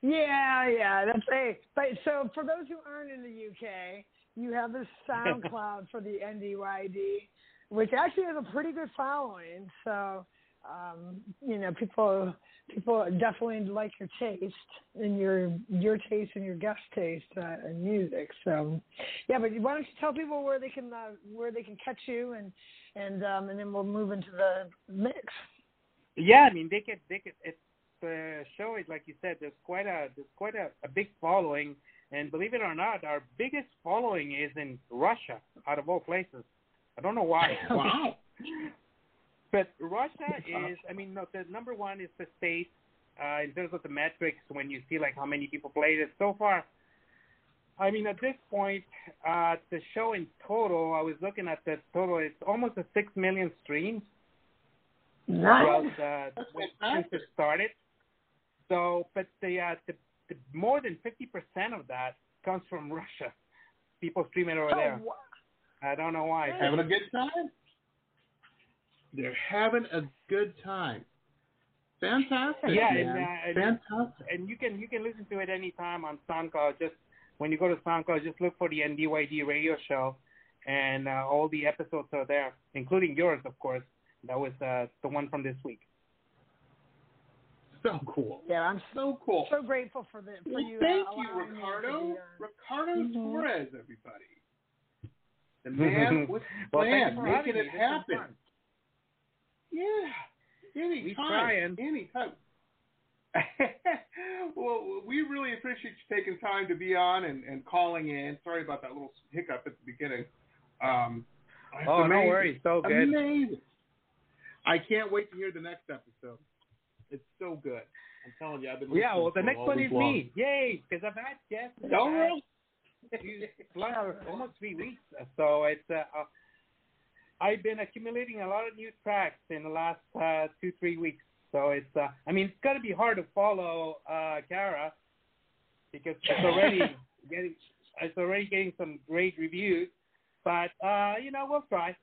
Yeah, yeah, that's hey. But so for those who aren't in the UK, you have the SoundCloud for the NDYD, which actually has a pretty good following. So, um, you know, people people definitely like your taste and your your taste and your guest taste uh, in music. So, yeah. But why don't you tell people where they can uh, where they can catch you and and um, and then we'll move into the mix. Yeah, I mean they could they could it's the show is like you said, there's quite a there's quite a, a big following and believe it or not, our biggest following is in Russia, out of all places. I don't know why. Wow. But Russia is I mean no, the number one is the state uh, in terms of the metrics when you see like how many people played it. So far I mean, at this point, uh, the show in total, I was looking at the total, it's almost a six million streams throughout Nice. uh, since it started. So, but the, uh, the, the more than fifty percent of that comes from Russia. People streaming over there. Oh, wow. I don't know why. Having a good time. They're having a good time. Fantastic. Yeah, man. and, uh, Fantastic. and you can you can listen to it anytime on SoundCloud. Just when you go to SoundCloud, just look for the NDYD radio show, and uh, all the episodes are there, including yours, of course. That was uh, the one from this week. So cool. Yeah, I'm So cool. so grateful for the for Well, you. thank uh, you, allowing me Ricardo. be, uh, Ricardo Mhm. Torres, everybody. The man with the Well, plan, making it This was happen. Yeah. Anytime. We trying. Anytime. well, we really appreciate you taking time to be on and, and calling in. Sorry about that little hiccup at the beginning. Um, Oh, no worries. So good. Amazing. I can't wait to hear the next episode. It's so good. I'm telling you, I've been. Yeah, well, the next one is long. me. Yay! Because I've had guests. I've had really? two plus almost three weeks. So it's uh, uh, I've been accumulating a lot of new tracks in the last uh, two three weeks. So it's uh, I mean it's got to be hard to follow uh, Kara because it's already getting it's already getting some great reviews. But uh, you know we'll try.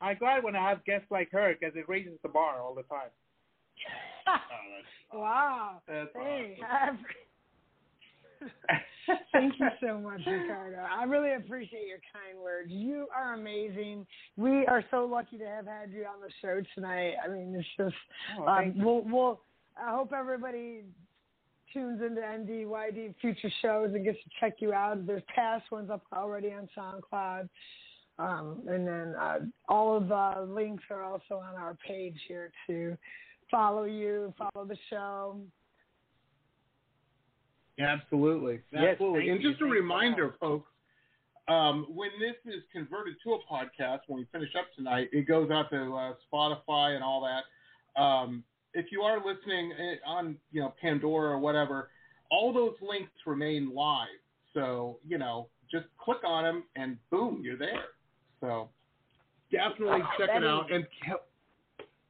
I'm glad when I have guests like her because it raises the bar all the time. wow. That's Hey, awesome. Thank you so much, Ricardo. I really appreciate your kind words. You are amazing. We are so lucky to have had you on the show tonight. I mean, it's just Oh, um, we'll we'll. I hope everybody tunes into NDYD future shows and gets to check you out. There's past ones up already on SoundCloud. Um, and then uh, all of the links are also on our page here to follow you, follow the show. Absolutely. Absolutely. thank and you. just a reminder, folks, Um, when this is converted to a podcast, when we finish up tonight, it goes out to uh, Spotify and all that. Um, if you are listening eh, on, you know, Pandora or whatever, all those links remain live. So, you know, just click on them and boom, you're there. So definitely check it out and help,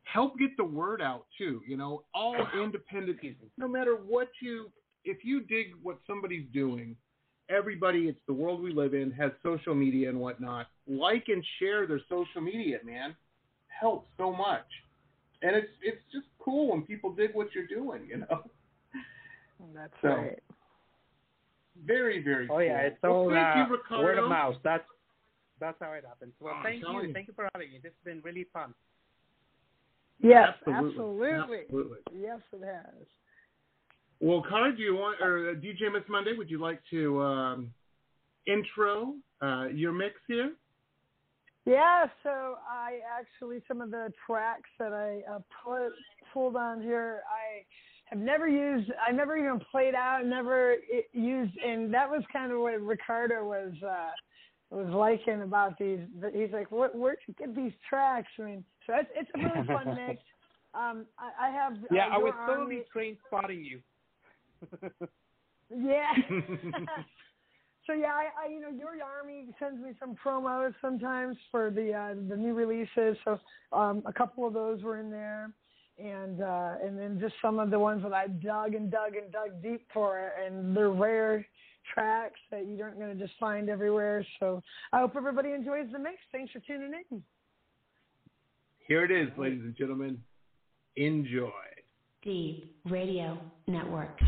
help get the word out too. You know, all independent, no matter what you, if you dig what somebody's doing, everybody, it's the world we live in, has social media and whatnot. Like and share their social media, man. Helps so much. And it's it's just cool when people dig what you're doing, you know. That's So, right. Very, very Oh cool. yeah, it's well, all thank uh, you, Ricardo. word of mouth. That's that's how it happens. Well, I'm thank you. you. Thank you for having me. This has been really fun. Yes, Absolutely. absolutely. Absolutely. Yes, it has. Well, Connor, do you want, or uh, DJ Miss Monday, would you like to um, intro uh, your mix here? Yeah, so I actually some of the tracks that I uh, put pulled on here, I have never used. I never even played out, never used, and that was kind of what Ricardo was uh, was liking about these. He's like, "What? Where'd you get these tracks?" I mean, so it's it's a really fun mix. Um, I, I have. Yeah, uh, I was totally trained spotting you. Yeah. so yeah, I, I you know your army sends me some promos sometimes for the uh, the new releases. So um, a couple of those were in there, and uh, and then just some of the ones that I dug and dug and dug deep for, and they're rare tracks that you aren't going to just find everywhere. So I hope everybody enjoys the mix. Thanks for tuning in. Here it is, ladies and gentlemen. Enjoy. D3EP Radio Network.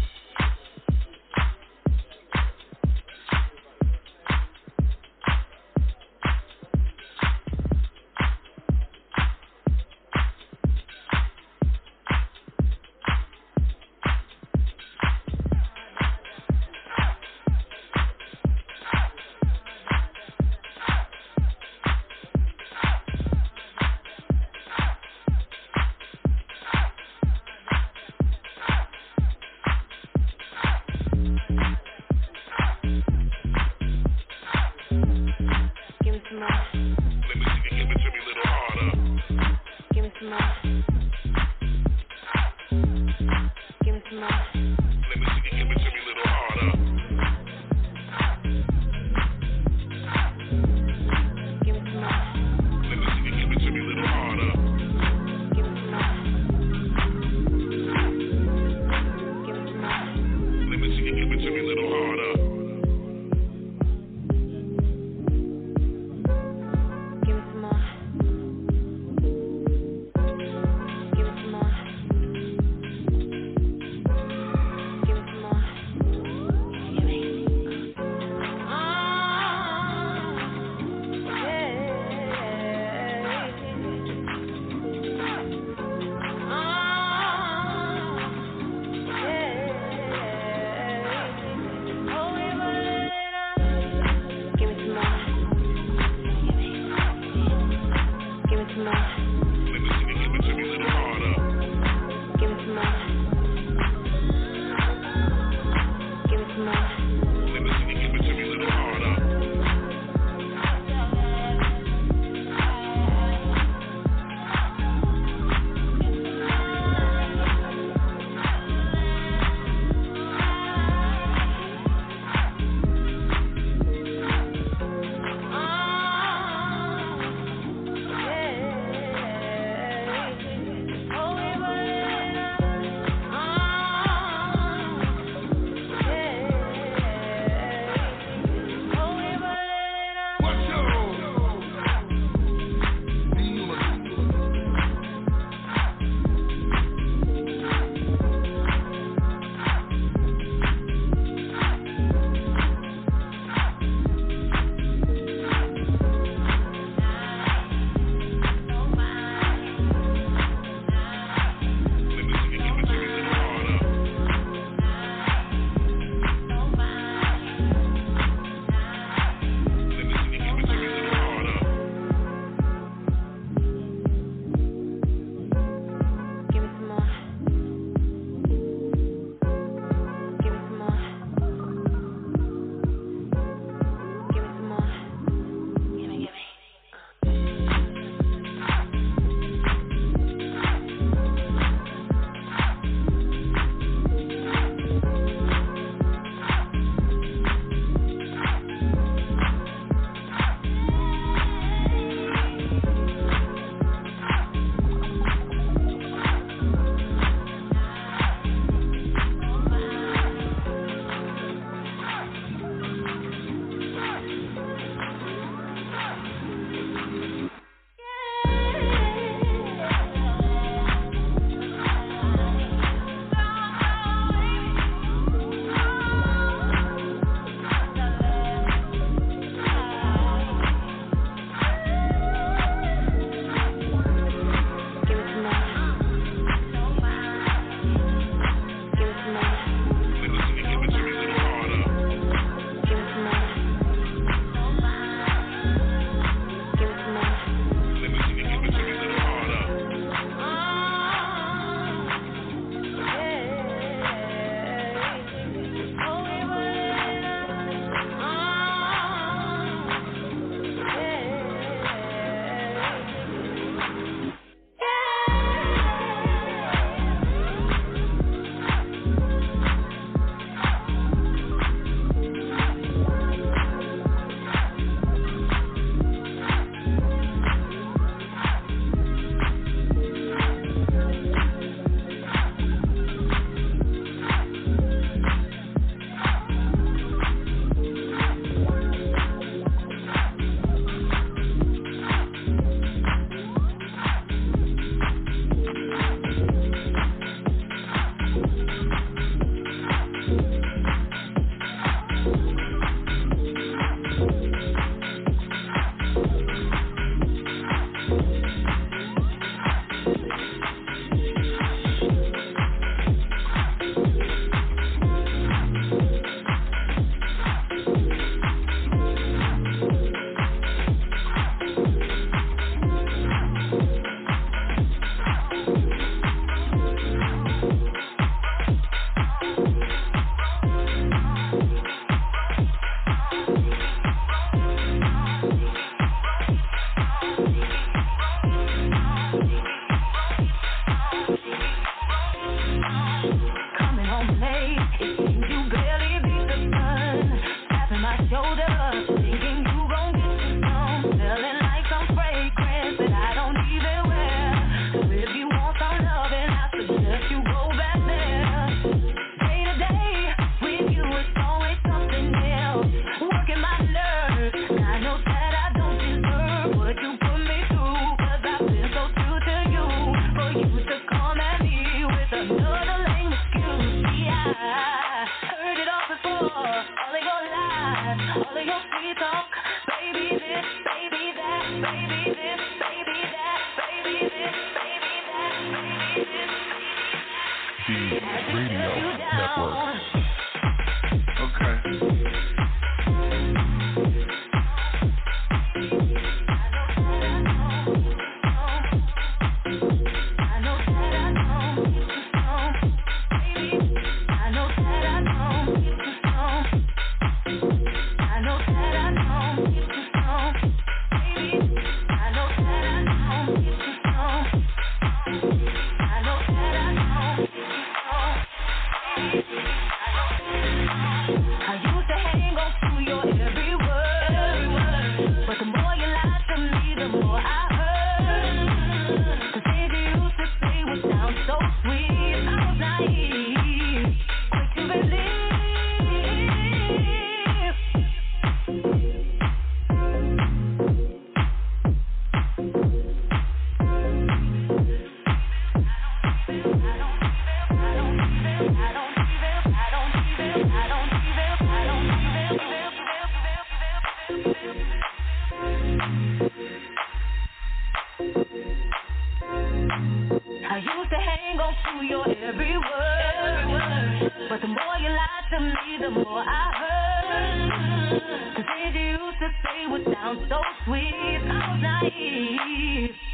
used to hang on to your every word. But the more you lied to me, the more I hurt. The things you used to say were sound so sweet, I was naive.